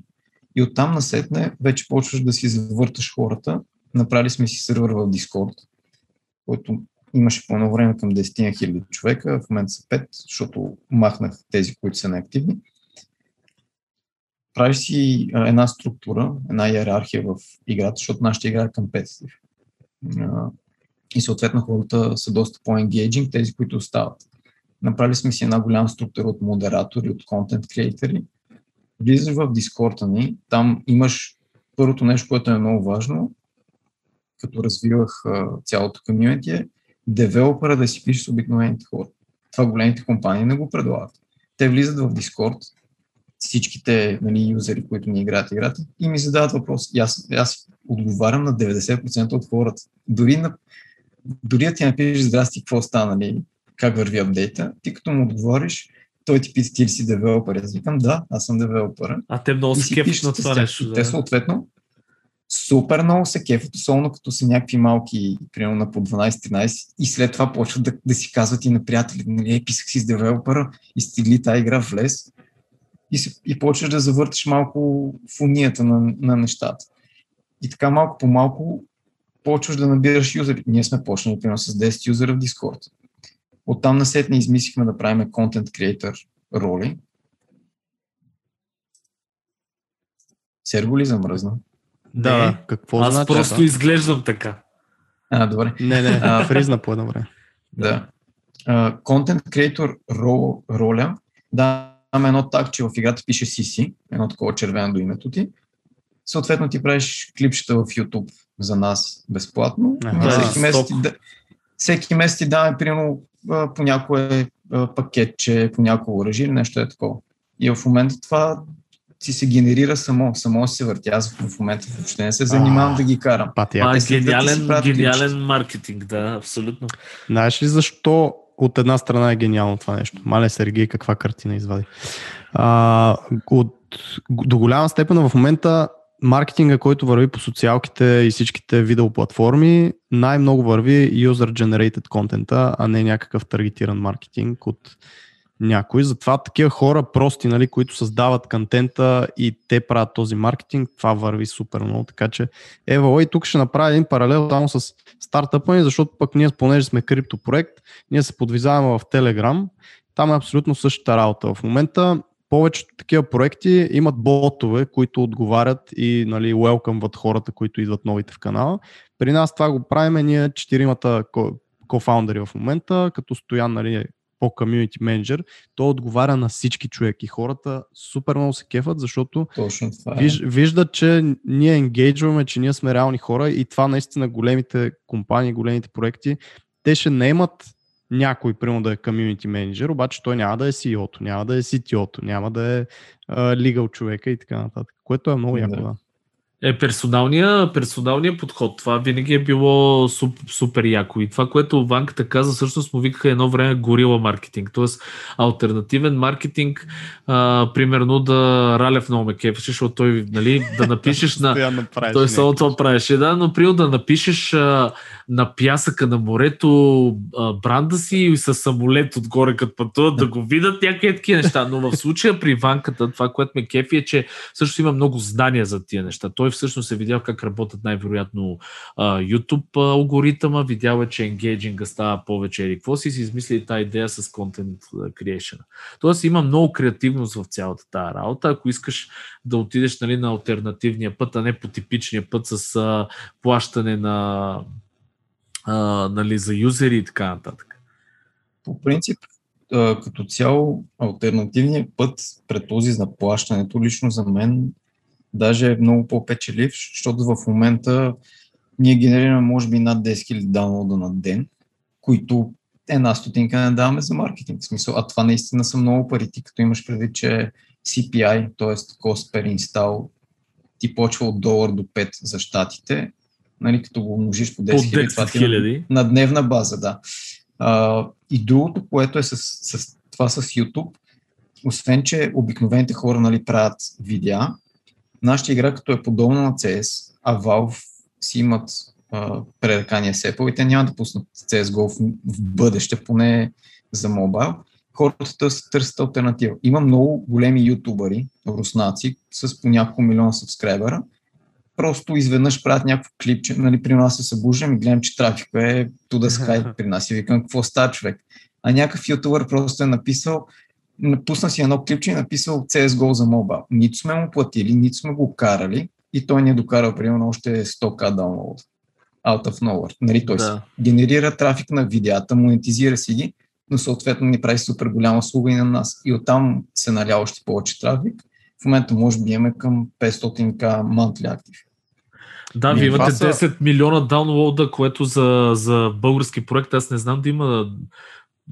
И оттам насетне вече почваш да си завърташ хората. Направили сме си сервер в Discord, който Имаше по едно време към 10 хиляди човека, в момента са 5, защото махнах тези, които са неактивни. Правиш си една структура, една иерархия в играта, защото нашата игра е компетитив. и съответно хората са доста по-енгейджинг, тези, които остават. Направили сме си една голяма структура от модератори, от контент креатори. Влизаш в дискорда ни, там имаш първото нещо, което е много важно, като развивах цялото комьюнити е девелопера да си пише с обикновените хора. Това големите компании не го предлагат. Те влизат в Discord, всичките нали, юзери, които ни играят играта, и ми задават въпрос. И аз, аз отговарям на 90% от хората. Дори, на, дори да ти напишеш здрасти, какво стана, нали, как върви апдейта, ти като му отговориш, той ти пита, ти ли си девелопер? Аз викам, да, аз съм девелопер. А те много се кефят на това нещо. Да. Те съответно супер много се кефят, особено като са някакви малки, примерно на по 12-13 и след това почват да, да си казват и на приятели, нали, е, писах си с девелопера, изтегли тази игра в лес и, се, и почваш да завъртиш малко в унията на, на нещата. И така малко по малко почваш да набираш юзери. Ние сме почнали примерно с 10 юзера в Discord. Оттам на сетне измислихме да правим контент креатор роли. Серго ли замръзна? Да, не, какво Аз значи? просто да? изглеждам така. А, добре. Не, не, а, фризна по едно време. Да. Контент креатор роля, даваме едно такче в играта пише CC, едно такова червено до името ти. Съответно ти правиш клипчета в YouTube за нас безплатно. Ага, всеки, месец ти, всеки месец ти даваме примерно по някое пакетче, по някое оръжие или нещо е такова. И в момента това си се генерира само, само се върти. Аз в момента въобще не се занимавам да ги карам. Патия. А, гениален, да гениален маркетинг, да, абсолютно. Знаеш ли защо от една страна е гениално това нещо? Мале Сергей, каква картина извади. А, от, до голяма степен в момента маркетинга, който върви по социалките и всичките видеоплатформи, най-много върви user-generated контента, а не някакъв таргетиран маркетинг от някой. Затова такива хора прости, нали, които създават контента и те правят този маркетинг, това върви супер много. Така че, ева, и тук ще направя един паралел само с стартъпа ни, защото пък ние, понеже сме криптопроект, ние се подвизаваме в Telegram. Там е абсолютно същата работа. В момента повечето такива проекти имат ботове, които отговарят и нали, welcome хората, които идват новите в канала. При нас това го правиме ние четиримата кофаундъри в момента, като Стоян нали, по-комьюнити менеджер, той отговаря на всички човеки. Хората супер много се кефат, защото Точно това е. виж, виждат, че ние енгейджваме, че ние сме реални хора и това наистина големите компании, големите проекти, те ще не имат някой, примерно да е комьюнити менеджер, обаче той няма да е CEO-то, няма да е CTO-то, няма да е лигал човека и така нататък, което е много яко. Да. Е, персоналния, персоналния подход. Това винаги е било суп, супер яко. И това, което Ванката каза, всъщност му викаха едно време горила маркетинг. Тоест, альтернативен маркетинг, а, примерно да Ралев много ме кефеше, защото той, нали, да напишеш на... той само това правеше, да, но прио да напишеш а, на пясъка на морето а, бранда си и с самолет отгоре като пътуват, да го видят някакви такива неща. Но в случая при Ванката, това, което ме кефи е, че също има много знания за тия неща. Той всъщност е видял как работят най-вероятно uh, YouTube алгоритъма, видял е, че енгейджинга става повече или какво си си измисли тази идея с content creation. Тоест има много креативност в цялата тази работа. Ако искаш да отидеш нали, на альтернативния път, а не по типичния път с uh, плащане на uh, нали, за юзери и така нататък. По принцип, като цяло, альтернативният път пред този за плащането, лично за мен даже е много по-печелив, защото в момента ние генерираме може би над 10 000 даунлода на ден, които една стотинка не даваме за маркетинг. В смисъл, а това наистина са много пари, ти като имаш предвид, че CPI, т.е. Cost per Install, ти почва от долар до 5 за щатите, нали, като го умножиш по 10 000, това ти е на дневна база, да. А, и другото, което е с, с това с YouTube, освен, че обикновените хора нали, правят видеа, нашата игра като е подобна на CS, а Valve си имат пререкания с Apple и те няма да пуснат CSGO в, в бъдеще, поне за мобайл, хората търсят, търсят альтернатива. Има много големи ютубъри, руснаци, с по няколко милиона сабскрайбера, просто изведнъж правят някакво клипче, нали, при нас се събуждам и гледам, че трафик е туда скай при нас и викам, какво става човек. А някакъв ютубър просто е написал, напусна си едно клипче и написал CSGO за моба. Нито сме му платили, нито сме го карали и той ни е докарал примерно още 100к даунлоуд. out of nowhere. Нали? Той Да. генерира трафик на видеята, монетизира си ги, но съответно ни прави супер голяма услуга и на нас. И оттам се наля още повече трафик. В момента може би имаме към 500к monthly актив. Да, вие имате са- 10 милиона даунлода, което за, за български проект аз не знам да има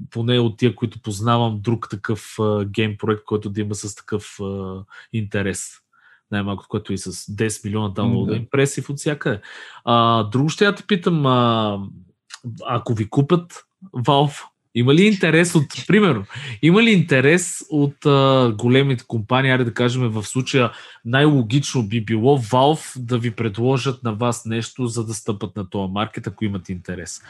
поне от тия, които познавам, друг такъв а, гейм проект, който да има с такъв а, интерес. Най-малко, което и с 10 милиона даунлода Да. импресив от всяка. А, друго ще я те питам, а, ако ви купят Valve, има ли интерес от, примерно, има ли интерес от а, големите компании, аре да кажем в случая най-логично би било Valve да ви предложат на вас нещо, за да стъпат на този маркет, ако имате интерес.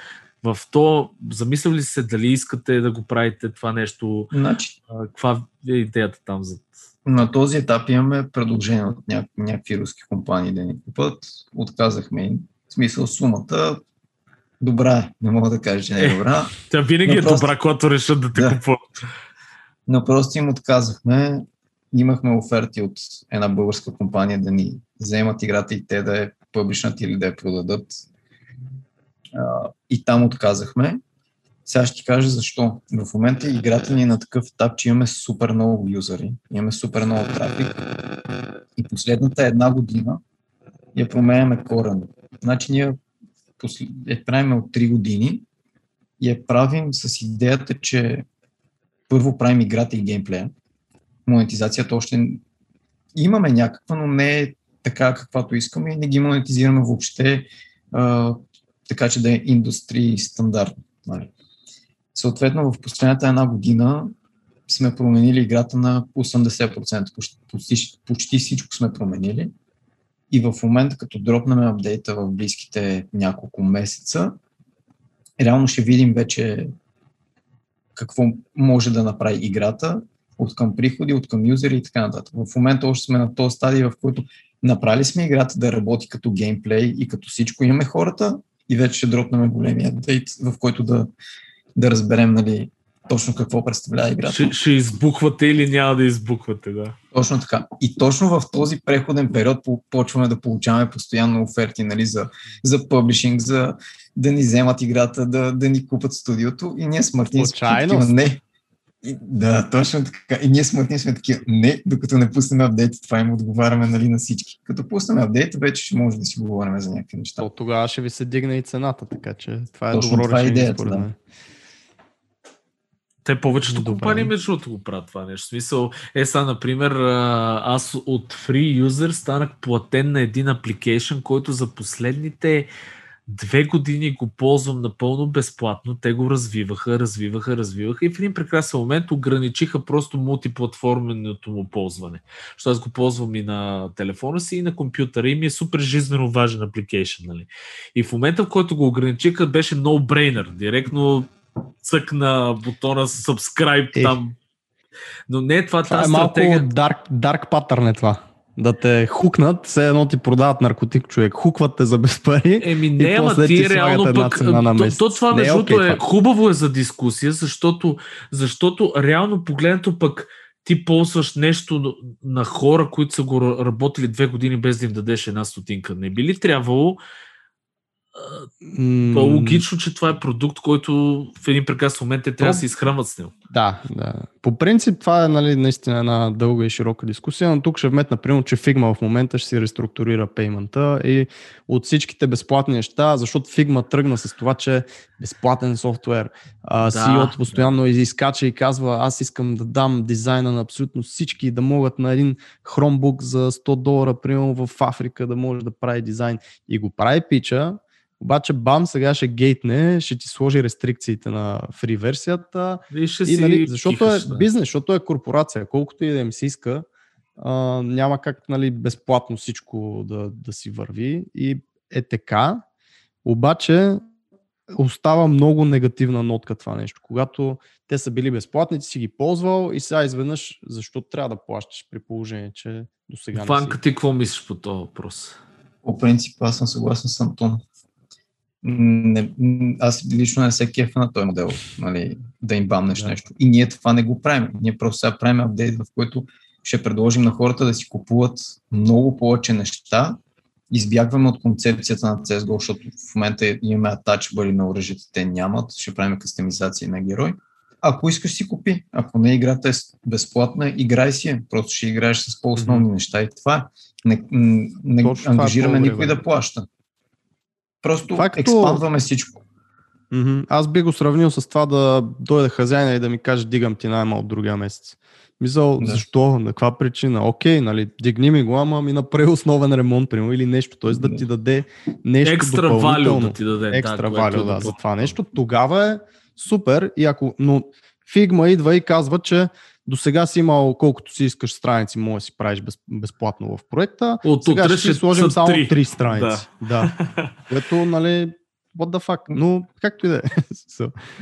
В то, замисляли ли се дали искате да го правите това нещо? Значи, А, Каква е идеята там за... на този етап имаме предложение от ня- някакви руски компании да ни купат. Отказахме им. В смисъл сумата добра е. Не мога да кажа, че не е добра. Тя винаги Но е просто- добра, когато решат да те Да. купуват. Но просто им отказахме. Имахме оферти от една българска компания да ни вземат играта и те да я пъблишнат или да я продадат. А, и там отказахме. Сега ще ти кажа защо. В момента играта ни е на такъв етап, че имаме супер много юзери, имаме супер много трафик и последната една година я променяме коренно. Значи ние после- я правим от 3 години и я правим с идеята, че първо правим играта и геймплея. Монетизацията още имаме някаква, но не е така каквато искаме и не ги монетизираме въобще така, че да е индустрии стандарт. Нали. Съответно, в последната една година сме променили играта на 80%. Почти, почти, почти всичко сме променили. И в момента, като дропнем апдейта в близките няколко месеца, реално ще видим вече какво може да направи играта от към приходи, от към юзери и така нататък. В момента още сме на този стадий, в който направили сме играта да работи като геймплей и като всичко. Имаме хората и вече ще дропнем големия апдейт, в който да, да разберем нали, точно какво представлява играта. Ще, ще избухвате или няма да избухвате, да. Точно така. И точно в този преходен период по- почваме да получаваме постоянно оферти нали, за, за публишинг, за да ни вземат играта, да, да ни купат студиото и ние с Мартин не. И, да, точно така. И ние с Мартин сме такива, не, докато не пуснем апдейт, това им отговаряме нали, на всички. Като пуснем апдейт, вече ще може да си говорим за някакви неща. То тогава ще ви се дигне и цената, така че това е Точно добро това е решение идеята, според да. Те повечето Добре. компании, между другото, го правят това нещо. В смисъл, е сега, например, аз от free user станах платен на един апликейшн, който за последните две години го ползвам напълно безплатно. Те го развиваха, развиваха, развиваха и в един прекрасен момент ограничиха просто мултиплатформеното му ползване. Защото аз го ползвам и на телефона си, и на компютъра и ми е супер жизненно важен апликейшн. Нали? И в момента, в който го ограничиха, беше no-brainer. Директно цък на бутона subscribe Е. там. Но не, това, Това е тази малко стратегия... dark, dark pattern е това. Да те хукнат, все едно ти продават наркотик човек. Хукват те за без пари. Еми не, ама ти ти реално пък... то, то това Не е между окей другото е това. хубаво е за дискусия, защото, защото реално погледнато пък ти ползваш нещо на хора, които са го работили две години без да им дадеш една стотинка. Не би ли трябвало То е логично, че това е продукт, който в един прекрасен момент те трябва да се изхранват с него. Да, да. По принцип това е нали, наистина една дълга и широка дискусия, но тук ще вметна, примерно, че Figma в момента ще си реструктурира пеймента и от всичките безплатни неща, защото Figma тръгна с това, че е безплатен софтуер. А, Да, CEO-то постоянно изискача и казва, аз искам да дам дизайна на абсолютно всички, да могат на един Chromebook за 100 долара, примерно в Африка, да може да прави дизайн. И го прави пича, обаче бам, сега ще гейтне, ще ти сложи рестрикциите на фри версията И, ще и, си нали, защото кихаш, е да. бизнес, защото е корпорация. Колкото и да им се иска, а, няма как нали, безплатно всичко да, да си върви. И е така. Обаче остава много негативна нотка това нещо. Когато те са били безплатни, ти си ги ползвал и сега изведнъж защо трябва да плащаш при положение, че до сега не Ванка, си. ти какво мислиш по този въпрос? По принцип, аз съм съгласен с Антон. Не, аз лично не се кефа на този модел, нали, да им бамнеш Да. нещо. И ние това не го правим. Ние просто сега правим апдейт, в който ще предложим на хората да си купуват много повече неща избягваме от концепцията на CSGO, защото в момента имаме атачбъри на оръжията, те нямат, ще правим кастомизации на герой. Ако искаш си купи, ако не играта е безплатна, играй си я, просто ще играеш с по-основни mm-hmm. неща и това. Не, не Точно ангажираме това е никой да плаща. Просто Факто... експандваме всичко. Mm-hmm. Аз би го сравнил с това да дойде хазяйна и да ми каже дигам ти найма от другия месец. Мисъл, да. защо? На каква причина? Окей, нали, дигни ми го, ама ми направи основен ремонт, примерно, или нещо, т.е. да ти даде нещо Екстра валю да ти даде. Екстра да, валю, да, за това нещо. Тогава е супер, и ако, но Фигма идва и казва, че до сега си имал колкото си искаш страници, може да си правиш без, безплатно в проекта. От сега ще си сложим само 3 страници. Да. да. Което, нали, what the fuck, но както и да е.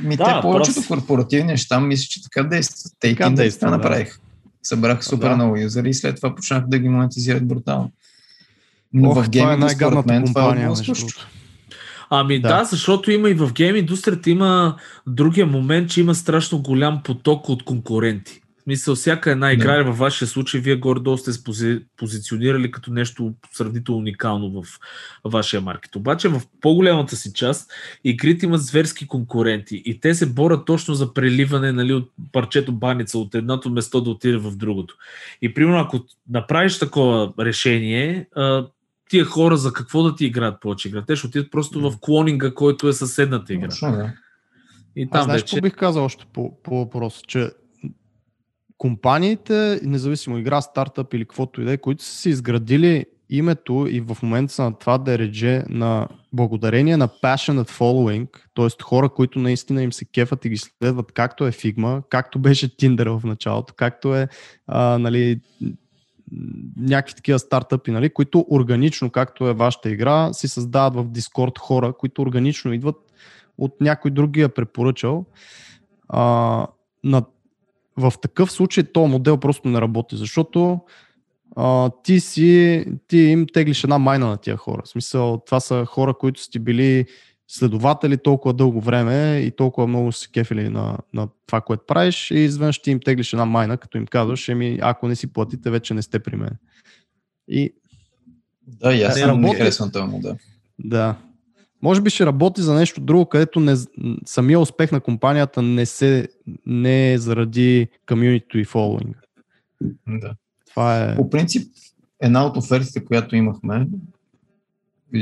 Ми да, те повечето просто... корпоративни неща мисля, че така действат. Те така действат, да. направих. Събраха супер да. много юзери и след това почнаха да ги монетизират брутално. Но Ох, в това е е компания. Това е Ами да. да, защото има и в гейм индустрията има другия момент, че има страшно голям поток от конкуренти. В смисъл, всяка една игра да. във вашия случай, вие горе-долу сте пози, позиционирали като нещо сравнително уникално в вашия маркет. Обаче в по-голямата си част игрите имат зверски конкуренти и те се борят точно за преливане нали, от парчето баница от едното место да отиде в другото. И примерно, ако направиш такова решение, тия хора за какво да ти играят повече игра? Те ще отидат просто в клонинга, който е съседната игра. Точно, да. И там Аз знаеш, вече... бих казал още по, по въпроса, че компаниите, независимо игра, стартъп или каквото и да е, които са си изградили името и в момента са на това да редже на благодарение на passionate following, т.е. хора, които наистина им се кефат и ги следват, както е Figma, както беше Tinder в началото, както е а, нали, някакви такива стартъпи, нали, които органично, както е вашата игра, си създават в Discord хора, които органично идват от някой другия препоръчал. А, на, в такъв случай то модел просто не работи, защото а, ти си, ти им теглиш една майна на тия хора. В смисъл, това са хора, които сте били следователи толкова дълго време и толкова много се кефили на, на това, което правиш и изведнъж ти им теглиш една майна, като им казваш, еми, ако не си платите, вече не сте при мен. И... Да, и аз не работи... харесвам този модел. Да. Може би ще работи за нещо друго, където не, самия успех на компанията не, се, не е заради комьюнитито и фолуинга. Да. Това е... По принцип, една от офертите, която имахме,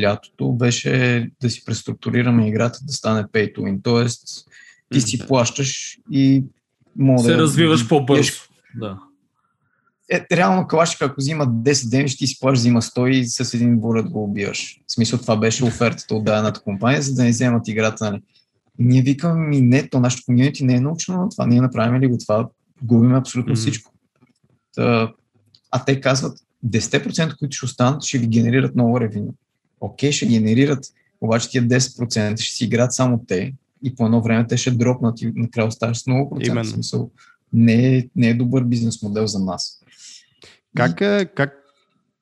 лятото беше да си преструктурираме играта да стане pay to win. Тоест, ти си плащаш и мога се да развиваш по-бързо. Да. Е, реално Калашик, ако взима 10 дни, ти си плащаш, взима 100 и с един булет го убиваш. В смисъл това беше офертата от дадената компания, за да не вземат играта. Нали. Ние викаме, ми не, то нашето комьюнити не е научно на това, ние направим ли го това, губим абсолютно mm-hmm. всичко. Та, а те казват, 10%, които ще останат, ще ви генерират много ревеню окей, ще генерират, обаче тия 10% ще си играят само те и по едно време те ще дропнат и накрая оставаш с много процент. Смисъл, не, е, не е добър бизнес модел за нас. Как, е, как,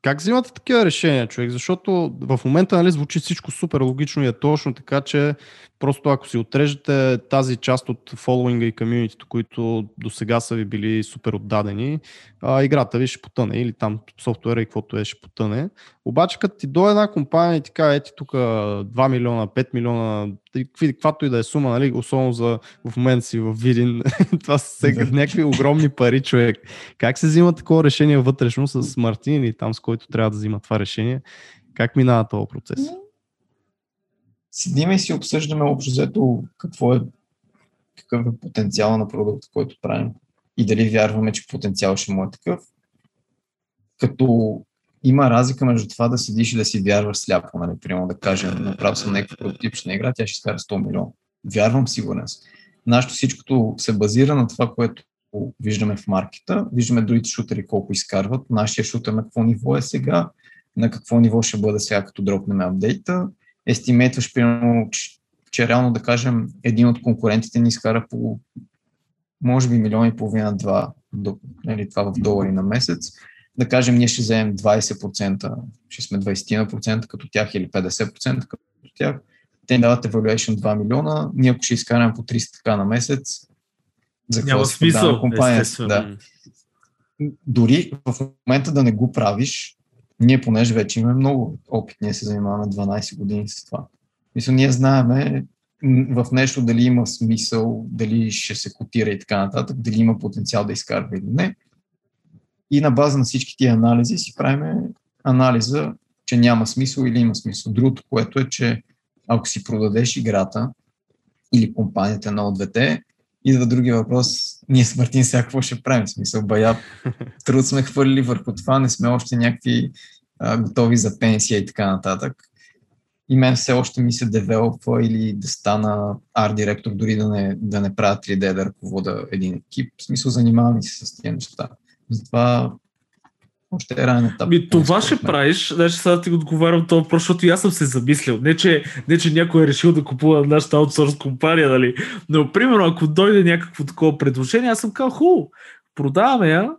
как взимате такива решения, човек? Защото в момента нали, звучи всичко супер логично и е точно, така че просто ако си отрежете тази част от фолуинга и комьюнитито, които до сега са ви били супер отдадени, а, играта ви ще потъне или там софтуера и каквото е ще потъне. Обаче като ти до една компания и ти каже, ети тук 2 милиона, 5 милиона, каквато и да е сума, нали, особено за в момента си в Видин, това са сега някакви огромни пари, човек. Как се взима такова решение вътрешно с Мартин или там с който трябва да взима това решение? Как минава този процес? седиме и си обсъждаме общо взето какво е, какъв е потенциал на продукта, който правим и дали вярваме, че потенциал ще му е такъв. Като има разлика между това да седиш и да си вярваш сляпо, нали, примерно да кажем, направил съм някаква прототипична игра, тя ще изкара 100 милиона. Вярвам, сигурен съм. Нашето всичкото се базира на това, което виждаме в маркета, виждаме другите шутери колко изкарват, нашия шутер на какво ниво е сега, на какво ниво ще бъде сега, като дропнем апдейта, естимейтваш, примерно, че, че реално да кажем един от конкурентите ни изкара по може би милион и половина, два, нали, това в долари на месец, да кажем ние ще вземем 20%, ще сме 20% като тях или 50% като тях, те ни дават evaluation 2 милиона, ние ако ще изкараме по 300 така на месец, за какво Няма смисъл, компания? Да. Дори в момента да не го правиш, ние понеже вече имаме много опит, ние се занимаваме 12 години с това. Мисля, ние знаеме в нещо дали има смисъл, дали ще се котира и така нататък, дали има потенциал да изкарва или не. И на база на всички тия анализи си правим анализа, че няма смисъл или има смисъл. Другото, което е, че ако си продадеш играта или компанията на двете, идва другия въпрос, ние с Мартин сега какво ще правим? Смисъл, бая, труд сме хвърлили върху това, не сме още някакви а, готови за пенсия и така нататък. И мен все още ми се девелопва или да стана арт-директор, дори да не, да не правя 3D, да ръковода един екип. В смисъл, занимавам се с тези неща. Затова още е ранен етап. Ми, това ще правиш, значи сега ти отговарям това защото и аз съм се замислил. Не че, не, че някой е решил да купува нашата аутсорс компания, нали? Но, примерно, ако дойде някакво такова предложение, аз съм казал, хубаво, продаваме я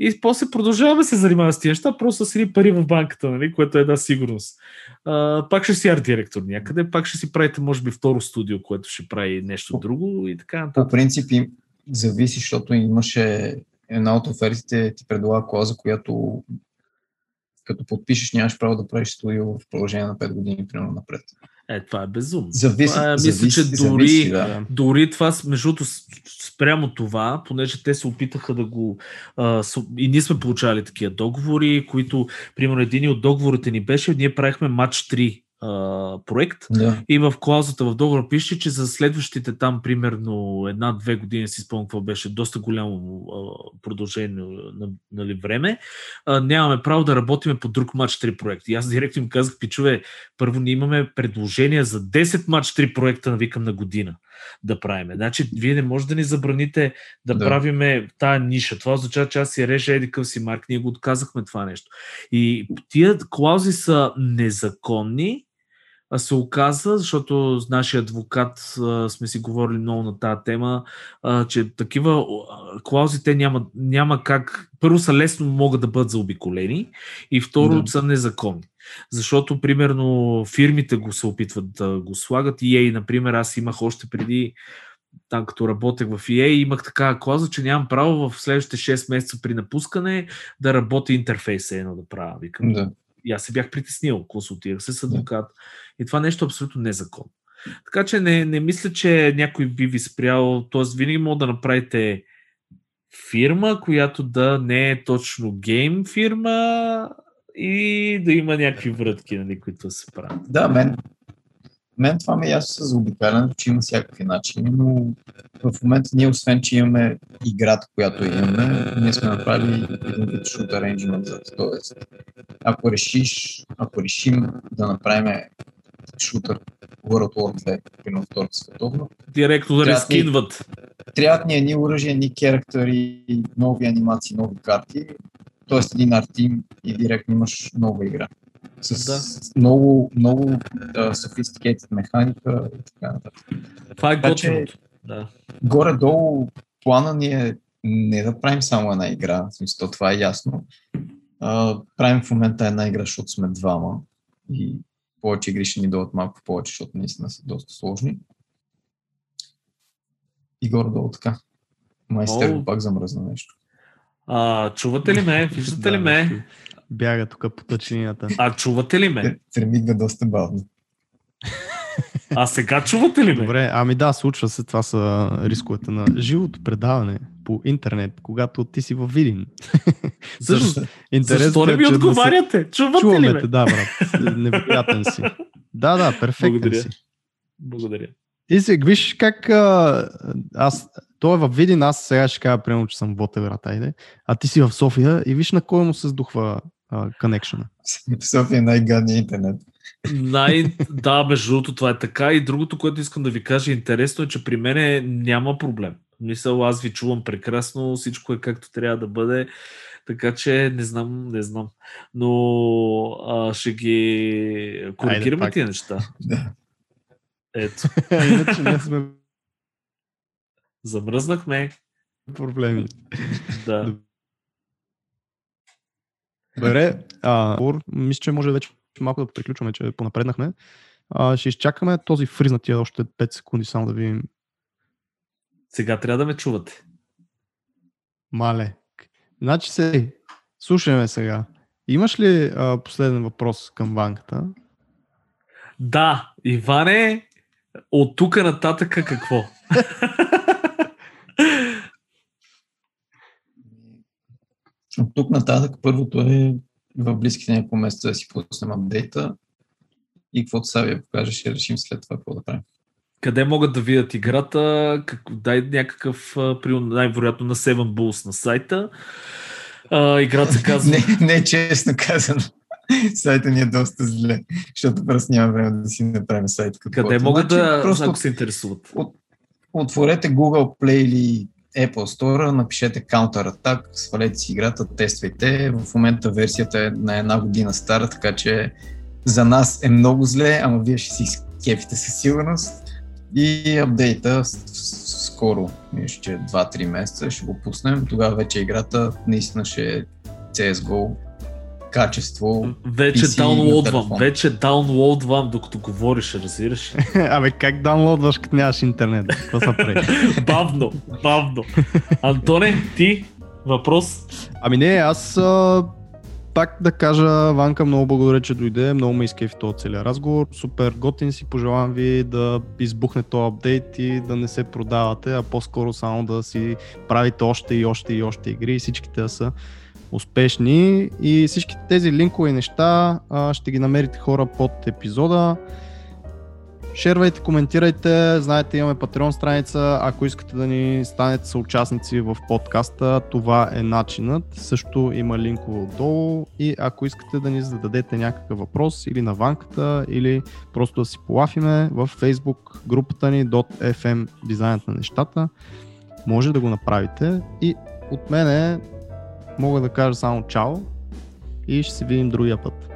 и после продължаваме се занимаваме с тези неща, просто с едни пари в банката, нали? което е една сигурност. А, пак ще си арт директор някъде, пак ще си правите, може би, второ студио, което ще прави нещо друго и така нататък. По принцип, зависи, защото имаше една от офертите ти предлага клауза, която като подпишеш нямаш право да правиш студио в продължение на 5 години, примерно напред. Е, това е безумно. Зависи, това е, мисля, зависи, че дори, зависи, да. дори това, между спрямо това, понеже те се опитаха да го... А, и ние сме получавали такива договори, които, примерно, един от договорите ни беше, ние правихме матч 3 а, проект Да. и в клаузата в договора пише, че за следващите там примерно една-две години си спомням какво беше, доста голямо а, продължение на, нали, време, а, нямаме право да работиме по друг матч 3 проект. И аз директно им казах, пичове, първо ние имаме предложения за 10 матч 3 проекта, навикам на година да правиме. Значи, вие не можете да ни забраните да, Да. да. правиме тая ниша. Това означава, че аз си реша еди къв си марк, ние го отказахме това нещо. И тия клаузи са незаконни, а се оказа, защото с нашия адвокат а, сме си говорили много на тази тема, а, че такива а, клаузи те няма, няма как. Първо са лесно могат да бъдат заобиколени и второ Да. са незаконни. Защото, примерно, фирмите го се опитват да го слагат. EA, например, аз имах още преди там като работех в EA, имах такава клауза, че нямам право в следващите 6 месеца при напускане да работя интерфейса едно да правя. Викам, Да. И аз се бях притеснил, консултирах се с адвокат. И това нещо е абсолютно незаконно. Така че не, не мисля, че някой би ви спрял, т.е. винаги мога да направите фирма, която да не е точно гейм фирма и да има някакви врътки, нали, които се правят. Да, мен, мен това ми е ясно с заобикалянето, че има всякакви начини, но в момента ние, освен, че имаме играта, която имаме, ние сме направили един вид arrangement за Тоест, ако решиш, ако решим да направим шутър World War 2, примерно Втората световна, Директно да ни- рескинват. трябват ни едни оръжия, едни характери, нови анимации, нови карти, т.е. един арт-тим и директно имаш нова игра. С Да. много, много uh, sophisticated механика и така нататък. Това е готиното. Да. Горе-долу плана ни е не да правим само една игра, в смисъл, това е ясно. А, правим в момента една игра, защото сме двама и повече игри ще ни дадат малко повече, защото наистина са доста сложни. И горе-долу така. Майстер пак замръзна нещо. А, чувате ли ме? Виждате ли ме? Бяга тук по тъчнината. А чувате ли ме? Премигна доста бавно. А сега чувате ли ме? Добре, ами да, случва се. Това са рисковете на живото предаване по интернет, когато ти си във Видин. Защо, интересно защо не е, ми че да се- отговаряте? Чувате ли Чуваме ме? те, да, брат. Невероятен си. Да, да, перфектен Благодаря. си. Благодаря. И сега, виж как а, аз, той е във Видин, аз сега ще кажа, примерно, че съм в Ботевград, айде, а ти си в София и виж на кой му се сдухва конекшена. В София е най-гадният интернет. Най... Да, между другото това е така. И другото, което искам да ви кажа интересно е, че при мене няма проблем. Мисъл, аз ви чувам прекрасно, всичко е както трябва да бъде. Така че не знам, не знам. Но а, ще ги коригираме тия неща. Да. Ето, Иначе ние сме замръзнахме. проблеми. Да. Добре, а, мисля, че може вече малко да приключваме, че понапреднахме. А, ще изчакаме този фриз на тия още 5 секунди, само да видим. Сега трябва да ме чувате. Мале. Значи се, слушаме сега. Имаш ли а, последен въпрос към банката? Да, Иване, от тук нататък какво? От тук нататък първото е в близките няколко месеца да си пуснем апдейта и каквото Савия покаже, ще решим след това какво да правим. Къде могат да видят играта? Как, дай някакъв, най-вероятно на Seven Bulls на сайта. А, играта се казва... не, не, честно казано. Сайта ни е доста зле, защото просто няма време да си направим сайт. Къде могат значи, да, просто, ако се интересуват? От, отворете Google Play или Apple Store, напишете Counter Attack, свалете си играта, тествайте. В момента версията е на една година стара, така че за нас е много зле, ама вие ще си кефите със сигурност. И апдейта скоро, ще 2-3 месеца, ще го пуснем. Тогава вече играта наистина ще е CSGO качество. Вече даунлоудвам, вече даунлоудвам, докато говориш, разбираш. Абе, как даунлоудваш, като нямаш интернет? Какво са прави? бавно, бавно. Антоне, ти? Въпрос? Ами не, аз а, пак да кажа, Ванка, много благодаря, че дойде. Много ме изкефи този целият разговор. Супер готин си. Пожелавам ви да избухне този апдейт и да не се продавате, а по-скоро само да си правите още и още и още игри и всичките да са успешни и всички тези линкове и неща а, ще ги намерите хора под епизода. Шервайте, коментирайте, знаете имаме Patreon страница, ако искате да ни станете съучастници в подкаста, това е начинът. Също има линкове отдолу и ако искате да ни зададете някакъв въпрос или на ванката, или просто да си полафиме в Facebook групата ни .fm дизайнът на нещата, може да го направите и от мене мога да кажа само чао и ще се видим другия път.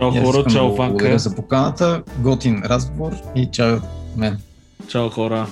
Чао хора, чао Ванка. Благодаря за поканата, готин разговор и чао мен. Чао хора.